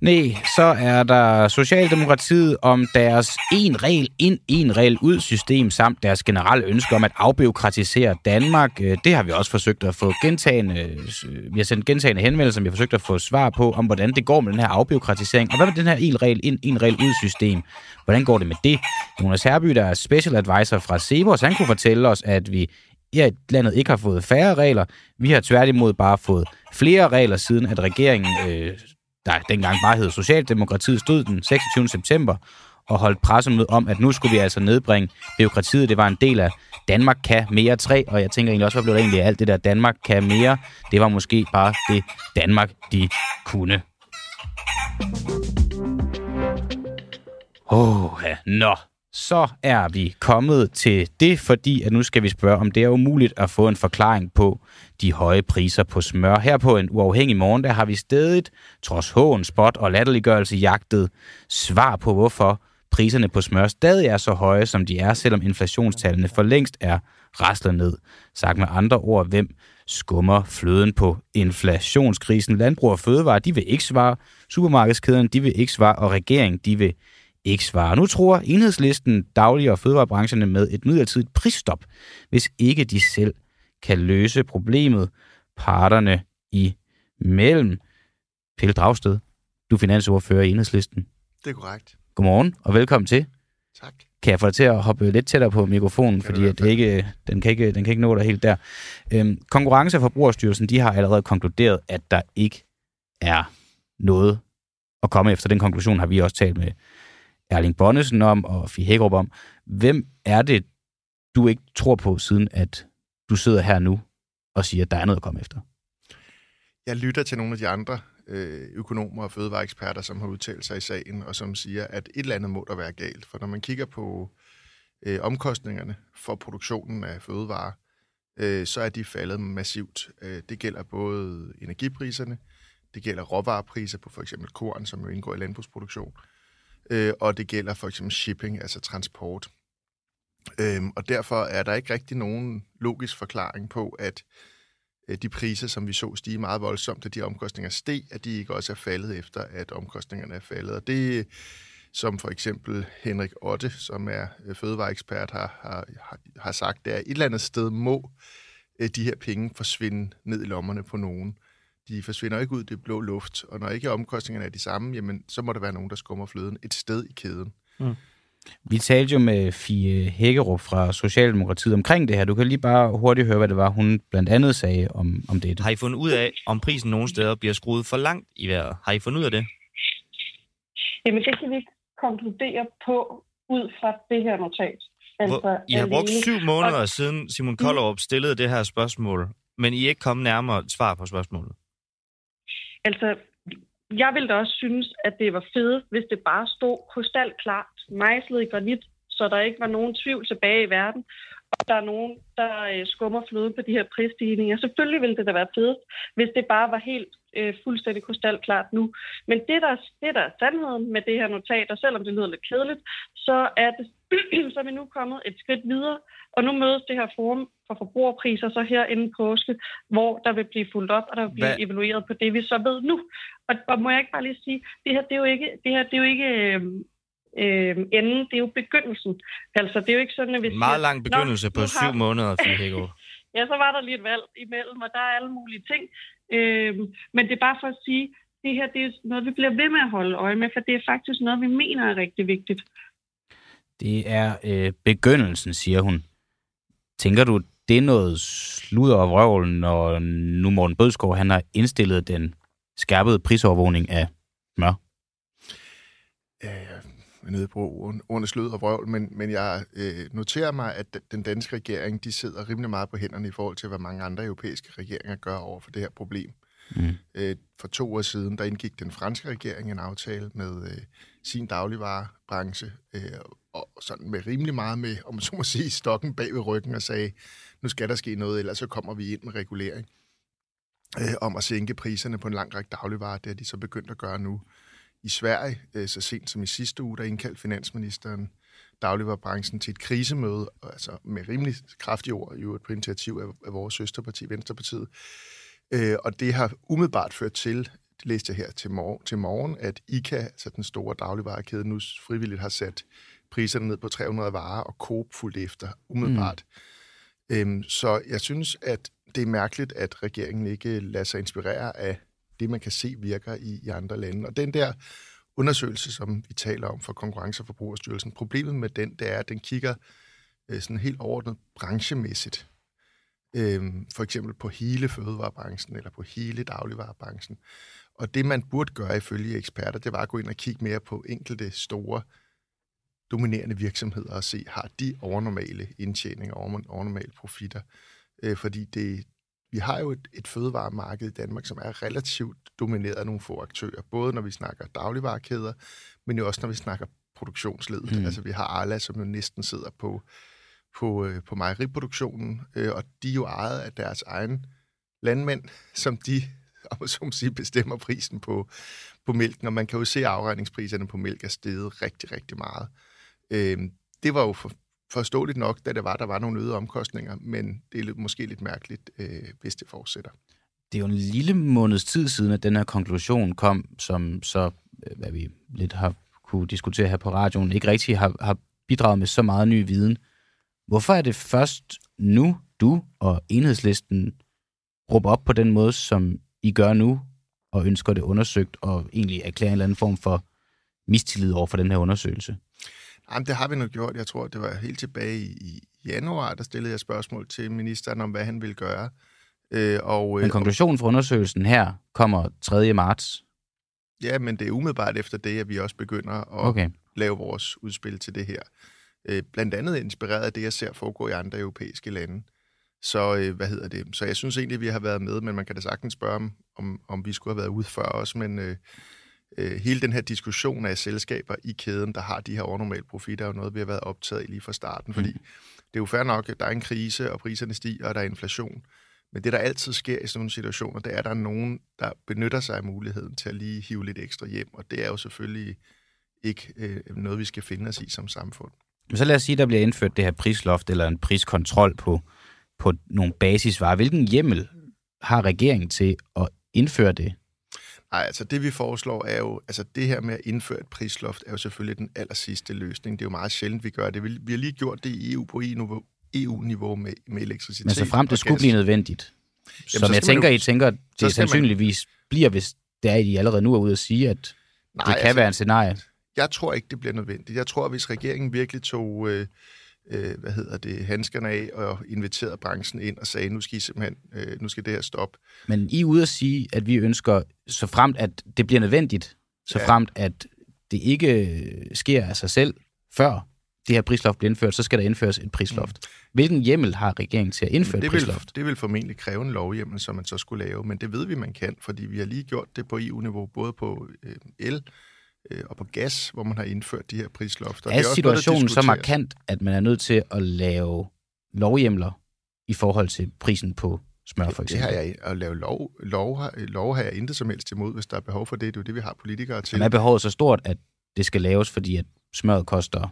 Nej, så er der Socialdemokratiet om deres en regel ind, en regel ud system, samt deres generelle ønske om at afbiokratisere Danmark. Øh, det har vi også forsøgt at få gentagende, øh, vi har sendt gentagende henvendelser, som vi har forsøgt at få svar på, om hvordan det går med den her afbiokratisering. Og hvad med den her en regel ind, en regel ud system? Hvordan går det med det? Jonas Herby, der er special advisor fra Sebos, han kunne fortælle os, at vi ja, landet ikke har fået færre regler. Vi har tværtimod bare fået flere regler, siden at regeringen øh, der dengang bare hed Socialdemokratiet, stod den 26. september og holdt pressemøde om, at nu skulle vi altså nedbringe byråkratiet. Det var en del af Danmark kan mere 3, og jeg tænker egentlig også, hvad blev der egentlig af alt det der Danmark kan mere? Det var måske bare det Danmark, de kunne. Åh, oh, ja. Nå. så er vi kommet til det, fordi at nu skal vi spørge, om det er umuligt at få en forklaring på de høje priser på smør. Her på en uafhængig morgen, der har vi stedet, trods hån, spot og latterliggørelse, jagtet svar på, hvorfor priserne på smør stadig er så høje, som de er, selvom inflationstallene for længst er rasler ned. Sagt med andre ord, hvem skummer fløden på inflationskrisen? Landbrug og fødevare, de vil ikke svare. Supermarkedskæderne, de vil ikke svare. Og regeringen, de vil ikke svare. Nu tror enhedslisten daglig- og fødevarebrancherne med et midlertidigt prisstop, hvis ikke de selv kan løse problemet parterne imellem. Pelle Dragsted, du er finansordfører i enhedslisten. Det er korrekt. Godmorgen og velkommen til. Tak. Kan jeg få dig til at hoppe lidt tættere på mikrofonen, Kan fordi at det ikke, den, kan ikke, den kan ikke nå dig helt der. Øhm, Konkurrence- og Forbrugerstyrelsen de har allerede konkluderet, at der ikke er noget at komme efter. Den konklusion har vi også talt med Erling Bonnesen om og Fie Hækkerup om. Hvem er det, du ikke tror på, siden at du sidder her nu og siger, at der er noget at komme efter? Jeg lytter til nogle af de andre øh, økonomer og fødevareeksperter, som har udtalt sig i sagen, og som siger, at et eller andet må der være galt. For når man kigger på øh, omkostningerne for produktionen af fødevarer, øh, så er de faldet massivt. Øh, det gælder både energipriserne, det gælder råvarepriser på for eksempel korn, som jo indgår i landbrugsproduktion, øh, og det gælder for eksempel shipping, altså transport. Øh, og derfor er der ikke rigtig nogen logisk forklaring på, at øh, de priser, som vi så stige meget voldsomt, at de omkostninger steg, at de ikke også er faldet efter, at omkostningerne er faldet. Og det, som for eksempel Henrik Otte, som er øh, fødevareekspert, har, har, har, sagt, det er et eller andet sted må øh, de her penge forsvinde ned i lommerne på nogen. De forsvinder ikke ud i det blå luft, og når ikke omkostningerne er de samme, jamen, så må der være nogen, der skummer fløden et sted i kæden. Mm. Vi talte jo med Fie Hækkerup fra Socialdemokratiet omkring det her. Du kan lige bare hurtigt høre, hvad det var, hun blandt andet sagde om, om det. Har I fundet ud af, om prisen nogle steder bliver skruet for langt i vejret? Har I fundet ud af det? Jamen, det kan vi ikke konkludere på ud fra det her notat. Altså, Hvor, I har brugt alene- syv måneder siden Simon Kollerup stillede det her spørgsmål, men I er ikke kommet nærmere et svar på spørgsmålet. Altså, jeg ville da også synes, at det var fedt, hvis det bare stod krystalklart, mejslet i granit, så der ikke var nogen tvivl tilbage i verden, og der er nogen, der øh, skummer fløden på de her prisstigninger. Selvfølgelig ville det da være fedt, hvis det bare var helt øh, fuldstændig krystalklart nu. Men det der, det, der er sandheden med det her notat, og selvom det lyder lidt kedeligt, så er, det, så er vi nu kommet et skridt videre, og nu mødes det her forum for forbrugerpriser så her inden påske, hvor der vil blive fuldt op, og der vil blive Hvad- evalueret på det, vi så ved nu. Og, og må jeg ikke bare lige sige, det her, det er jo ikke, det her, det er jo ikke øh, øh, enden, det er jo begyndelsen. Altså, det er jo ikke sådan, at vi En meget lang begyndelse "Nå, på nu har syv måneder, Fie. Ja, så var der lige et valg imellem, og der er alle mulige ting. Øhm, men det er bare for at sige, det her det er noget, vi bliver ved med at holde øje med, for det er faktisk noget, vi mener er rigtig vigtigt. Det er øh, begyndelsen, siger hun. Tænker du, det er noget sludder og vrøvl, når nu Morten Bødskov han har indstillet den skærpede prisovervågning af smør? Nede på ord- ordene slød og vrøvl, men, men jeg øh, noterer mig, at den danske regering, de sidder rimelig meget på hænderne i forhold til, hvad mange andre europæiske regeringer gør over for det her problem. Mm. Øh, for to år siden, der indgik den franske regering en aftale med øh, sin dagligvarebranche, øh, og sådan med rimelig meget med, om man så må sige, stokken bag ved ryggen og sagde, nu skal der ske noget, ellers så kommer vi ind med regulering øh, om at sænke priserne på en lang række dagligvarer. Det er de så begyndt at gøre nu. I Sverige, øh, så sent som i sidste uge, der indkaldte finansministeren dagligvarerbranchen til et krisemøde, altså med rimelig kraftige ord, i øvrigt på initiativ af, af vores søsterparti, Venstrepartiet. Øh, og det har umiddelbart ført til, det læste jeg her til morgen, til morgen at ICA, altså den store dagligvarekæde, nu frivilligt har sat priserne ned på 300 varer, og Coop fuldt efter umiddelbart. Mm. Øhm, så jeg synes, at det er mærkeligt, at regeringen ikke lader sig inspirere af det, man kan se virker i, i andre lande. Og den der undersøgelse, som vi taler om for Konkurrence- og Forbrugerstyrelsen, problemet med den, det er, at den kigger øh, sådan helt overordnet branchemæssigt. Øh, for eksempel på hele fødevarebranchen eller på hele dagligvarebranchen. Og det, man burde gøre ifølge eksperter, det var at gå ind og kigge mere på enkelte store dominerende virksomheder og se, har de overnormale indtjeninger, over- overnormale profitter. Øh, fordi det, vi har jo et, et fødevaremarked i Danmark, som er relativt domineret af nogle få aktører, både når vi snakker dagligvarekæder, men jo også når vi snakker produktionsledet. Mm. Altså vi har Arla, som jo næsten sidder på, på, øh, på mejeriproduktionen, øh, og de er jo ejet af deres egen landmænd, som de om som sige, bestemmer prisen på, på mælken, og man kan jo se, at afregningspriserne på mælk er steget rigtig, rigtig meget. Øh, det var jo for, forståeligt nok, da det var, der var nogle øgede omkostninger, men det er måske lidt mærkeligt, øh, hvis det fortsætter. Det er jo en lille måneds tid siden, at den her konklusion kom, som så, øh, hvad vi lidt har kunne diskutere her på radioen, ikke rigtig har, har bidraget med så meget ny viden. Hvorfor er det først nu, du og enhedslisten råber op på den måde, som I gør nu, og ønsker det undersøgt, og egentlig erklære en eller anden form for mistillid over for den her undersøgelse? Jamen, det har vi nok gjort. Jeg tror, det var helt tilbage i januar, der stillede jeg spørgsmål til ministeren om, hvad han ville gøre. Øh, og, men konklusionen for undersøgelsen her kommer 3. marts. Ja, men det er umiddelbart efter det, at vi også begynder at okay. lave vores udspil til det her. Øh, blandt andet inspireret af det, jeg ser foregå i andre europæiske lande. Så øh, hvad hedder det? Så jeg synes egentlig, at vi har været med, men man kan da sagtens spørge, om, om, om vi skulle have været ude før os. Men øh, øh, hele den her diskussion af selskaber i kæden, der har de her overnormale profitter, er jo noget, vi har været optaget i lige fra starten. Fordi mm. det er jo fair nok, at der er en krise, og priserne stiger, og der er inflation. Men det, der altid sker i sådan nogle situationer, det er, at der er nogen, der benytter sig af muligheden til at lige hive lidt ekstra hjem. Og det er jo selvfølgelig ikke øh, noget, vi skal finde os i som samfund. Men så lad os sige, at der bliver indført det her prisloft eller en priskontrol på, på nogle basisvarer. Hvilken hjemmel har regeringen til at indføre det? Nej, altså det vi foreslår er jo, altså det her med at indføre et prisloft er jo selvfølgelig den aller sidste løsning. Det er jo meget sjældent, vi gør det. Vi har lige gjort det i EU på EU-niveau EU med, med elektricitet. Men så frem det skulle blive nødvendigt, Jamen, som jeg tænker, jo, I tænker, det sandsynligvis man... bliver, hvis det er, I allerede nu er ude at sige, at Nej, det kan altså, være en scenarie. Jeg tror ikke, det bliver nødvendigt. Jeg tror, at hvis regeringen virkelig tog øh, øh, hvad hedder det, handskerne af og inviterede branchen ind og sagde, nu skal I simpelthen, øh, nu skal det her stoppe. Men I er ude at sige, at vi ønsker, så fremt at det bliver nødvendigt, så ja. fremt at det ikke sker af sig selv, før det her prisloft bliver indført, så skal der indføres et prisloft. Mm. Hvilken hjemmel har regeringen til at indføre det et prisloft? Vil, det vil formentlig kræve en lovhjemmel, som man så skulle lave, men det ved vi, man kan, fordi vi har lige gjort det på EU-niveau, både på øh, el øh, og på gas, hvor man har indført de her prislofter. Er, er situationen så markant, at man er nødt til at lave lovhjemler i forhold til prisen på smør, for eksempel? Det har jeg at lave lov, lov, har, lov har jeg intet som helst imod, hvis der er behov for det. Det er jo det, vi har politikere til. Men er behovet så stort, at det skal laves, fordi at smøret koster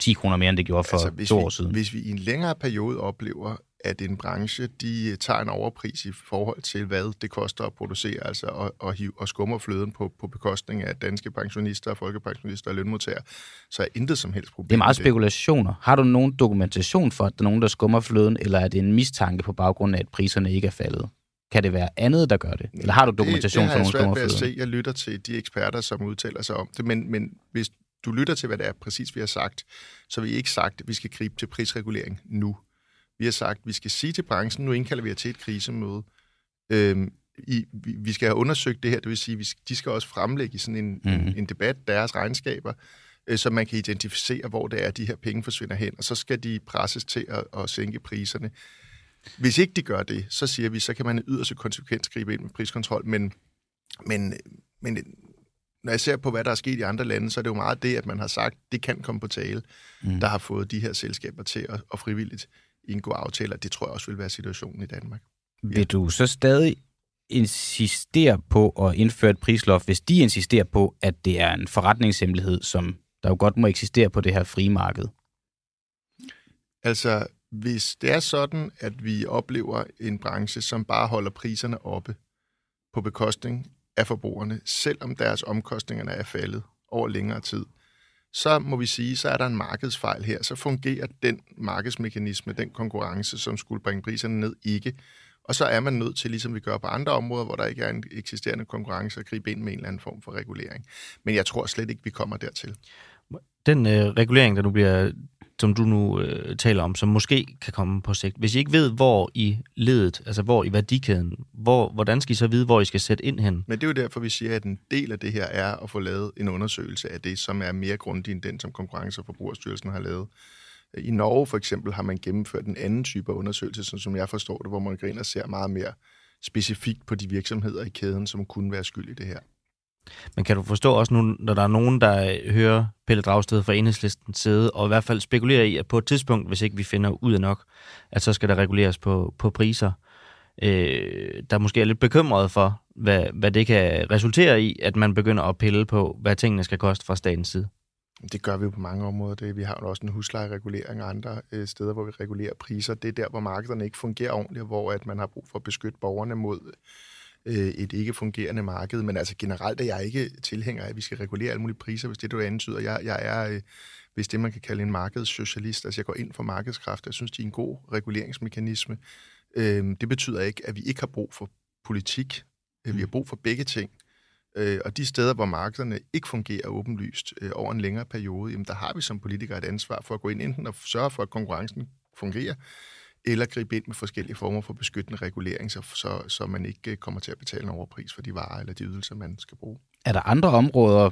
10 kroner mere, end det gjorde for altså, to år siden. Hvis vi i en længere periode oplever, at en branche de tager en overpris i forhold til, hvad det koster at producere, altså og, og, hive, og skummer fløden på, på bekostning af danske pensionister, folkepensionister og lønmodtagere, så er intet som helst problem. Det er meget spekulationer. Har du nogen dokumentation for, at der er nogen, der skummer fløden, eller er det en mistanke på baggrund af, at priserne ikke er faldet? Kan det være andet, der gør det? Eller har du dokumentation det, det for nogen, der skummer fløden? Jeg lytter til de eksperter, som udtaler sig om det, men, men hvis du lytter til, hvad det er præcis, vi har sagt, så har vi ikke sagt, at vi skal gribe til prisregulering nu. Vi har sagt, at vi skal sige til branchen, nu indkalder vi jer til et krisemøde. Øhm, i, vi, vi skal have undersøgt det her, det vil sige, at de skal også fremlægge i sådan en, mm-hmm. en, mhm. en debat deres regnskaber, øh, så man kan identificere, hvor det er, de her penge forsvinder hen, og så skal de presses til at, at sænke priserne. Hvis ikke de gør det, så siger vi, så kan man yderst konsekvens gribe ind med priskontrol, men, men, men når jeg ser på, hvad der er sket i andre lande, så er det jo meget det, at man har sagt, det kan komme på tale, mm. der har fået de her selskaber til at, at frivilligt indgå aftaler. Det tror jeg også vil være situationen i Danmark. Ja. Vil du så stadig insistere på at indføre et prisloft, hvis de insisterer på, at det er en forretningshemmelighed, som der jo godt må eksistere på det her frie marked? Altså, hvis det er sådan, at vi oplever en branche, som bare holder priserne oppe på bekostning af forbrugerne, selvom deres omkostninger er faldet over længere tid, så må vi sige, så er der en markedsfejl her. Så fungerer den markedsmekanisme, den konkurrence, som skulle bringe priserne ned, ikke. Og så er man nødt til, ligesom vi gør på andre områder, hvor der ikke er en eksisterende konkurrence, at gribe ind med en eller anden form for regulering. Men jeg tror slet ikke, vi kommer dertil. Den øh, regulering, der nu bliver som du nu øh, taler om, som måske kan komme på sigt. Hvis I ikke ved, hvor i ledet, altså hvor i værdikæden, hvor, hvordan skal I så vide, hvor I skal sætte ind hen? Men det er jo derfor, vi siger, at en del af det her er at få lavet en undersøgelse af det, som er mere grundig end den, som Konkurrence- og Forbrugerstyrelsen har lavet. I Norge for eksempel har man gennemført en anden type af undersøgelse, sådan som jeg forstår det, hvor man går ind og ser meget mere specifikt på de virksomheder i kæden, som kunne være skyld i det her. Men kan du forstå også nu, når der er nogen, der hører Pelle Dragsted fra enhedslisten sidde, og i hvert fald spekulerer i, at på et tidspunkt, hvis ikke vi finder ud af nok, at så skal der reguleres på, på priser, øh, der måske er lidt bekymret for, hvad, hvad det kan resultere i, at man begynder at pille på, hvad tingene skal koste fra statens side? Det gør vi jo på mange områder. Det, vi har jo også en huslejeregulering og andre øh, steder, hvor vi regulerer priser. Det er der, hvor markederne ikke fungerer ordentligt, hvor at man har brug for at beskytte borgerne mod øh, et ikke fungerende marked. Men altså generelt er jeg ikke tilhænger af, at vi skal regulere alle mulige priser, hvis det du antyder. Jeg, jeg er, øh, hvis det man kan kalde en markedssocialist, altså jeg går ind for markedskræfter. Jeg synes, de er en god reguleringsmekanisme. Øh, det betyder ikke, at vi ikke har brug for politik. Øh, vi har brug for begge ting. Øh, og de steder, hvor markederne ikke fungerer åbenlyst øh, over en længere periode, jamen der har vi som politikere et ansvar for at gå ind enten og sørge for, at konkurrencen fungerer, eller gribe ind med forskellige former for beskyttende regulering, så, så, så man ikke øh, kommer til at betale en overpris for de varer eller de ydelser, man skal bruge. Er der andre områder,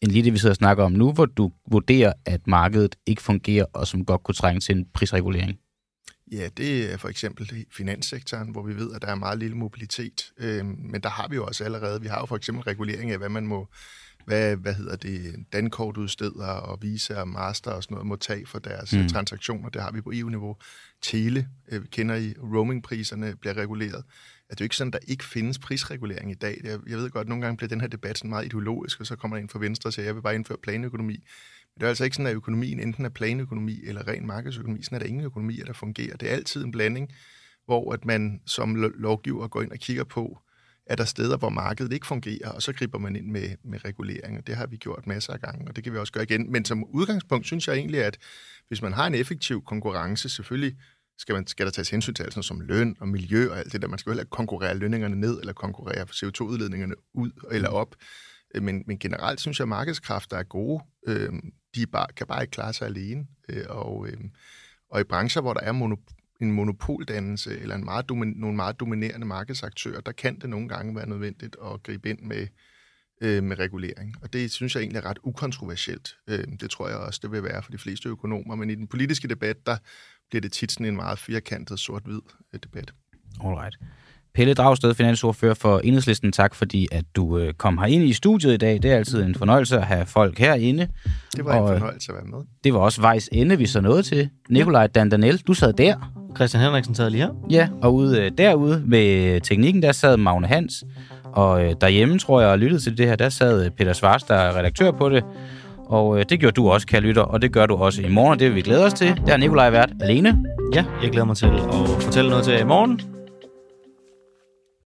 end lige det, vi sidder og snakker om nu, hvor du vurderer, at markedet ikke fungerer, og som godt kunne trænge til en prisregulering? Ja, det er for eksempel finanssektoren, hvor vi ved, at der er meget lille mobilitet. Øhm, men der har vi jo også allerede, vi har jo for eksempel regulering af, hvad man må, hvad, hvad hedder det, dankortudstedere og Visa og Master og sådan noget må tage for deres mm. transaktioner. Det har vi på EU-niveau. Tele, øh, kender I, roamingpriserne bliver reguleret. At det er jo ikke sådan, der ikke findes prisregulering i dag. Jeg, jeg ved godt, at nogle gange bliver den her debat sådan meget ideologisk, og så kommer der en fra Venstre og siger, at jeg vil bare indføre planøkonomi. Det er altså ikke sådan, at økonomien enten er planøkonomi eller ren markedsøkonomi. Sådan er der ingen økonomier, der fungerer. Det er altid en blanding, hvor at man som lovgiver går ind og kigger på, er der steder, hvor markedet ikke fungerer, og så griber man ind med, med regulering, og det har vi gjort masser af gange, og det kan vi også gøre igen. Men som udgangspunkt synes jeg egentlig, at hvis man har en effektiv konkurrence, selvfølgelig skal, man, skal der tages hensyn til alt som løn og miljø og alt det der. Man skal jo heller ikke konkurrere lønningerne ned, eller konkurrere CO2-udledningerne ud eller op. Men, men generelt synes jeg, at markedskræfter er gode. Øh, de bare, kan bare ikke klare sig alene. Øh, og, øh, og i brancher, hvor der er monop- en monopoldannelse eller en meget domin- nogle meget dominerende markedsaktører, der kan det nogle gange være nødvendigt at gribe ind med, øh, med regulering. Og det synes jeg egentlig er ret ukontroversielt. Øh, det tror jeg også, det vil være for de fleste økonomer. Men i den politiske debat, der bliver det tit sådan en meget firkantet sort-hvid øh, debat. Alright. Pelle Dragsted, finansordfører for Enhedslisten. Tak fordi, at du øh, kom her ind i studiet i dag. Det er altid en fornøjelse at have folk herinde. Det var og, en øh, fornøjelse at være med. Det var også vejs ende, vi så nåede til. Nikolaj Dandanel, du sad der. Christian Henriksen sad lige her. Ja, og ude, øh, derude med teknikken, der sad Magne Hans. Og øh, derhjemme, tror jeg, og lyttede til det her, der sad Peter Svars, der er redaktør på det. Og øh, det gjorde du også, kære lytter, og det gør du også i morgen, og det vil vi glæde os til. Der er Nikolaj vært alene. Ja, jeg glæder mig til at fortælle noget til i morgen.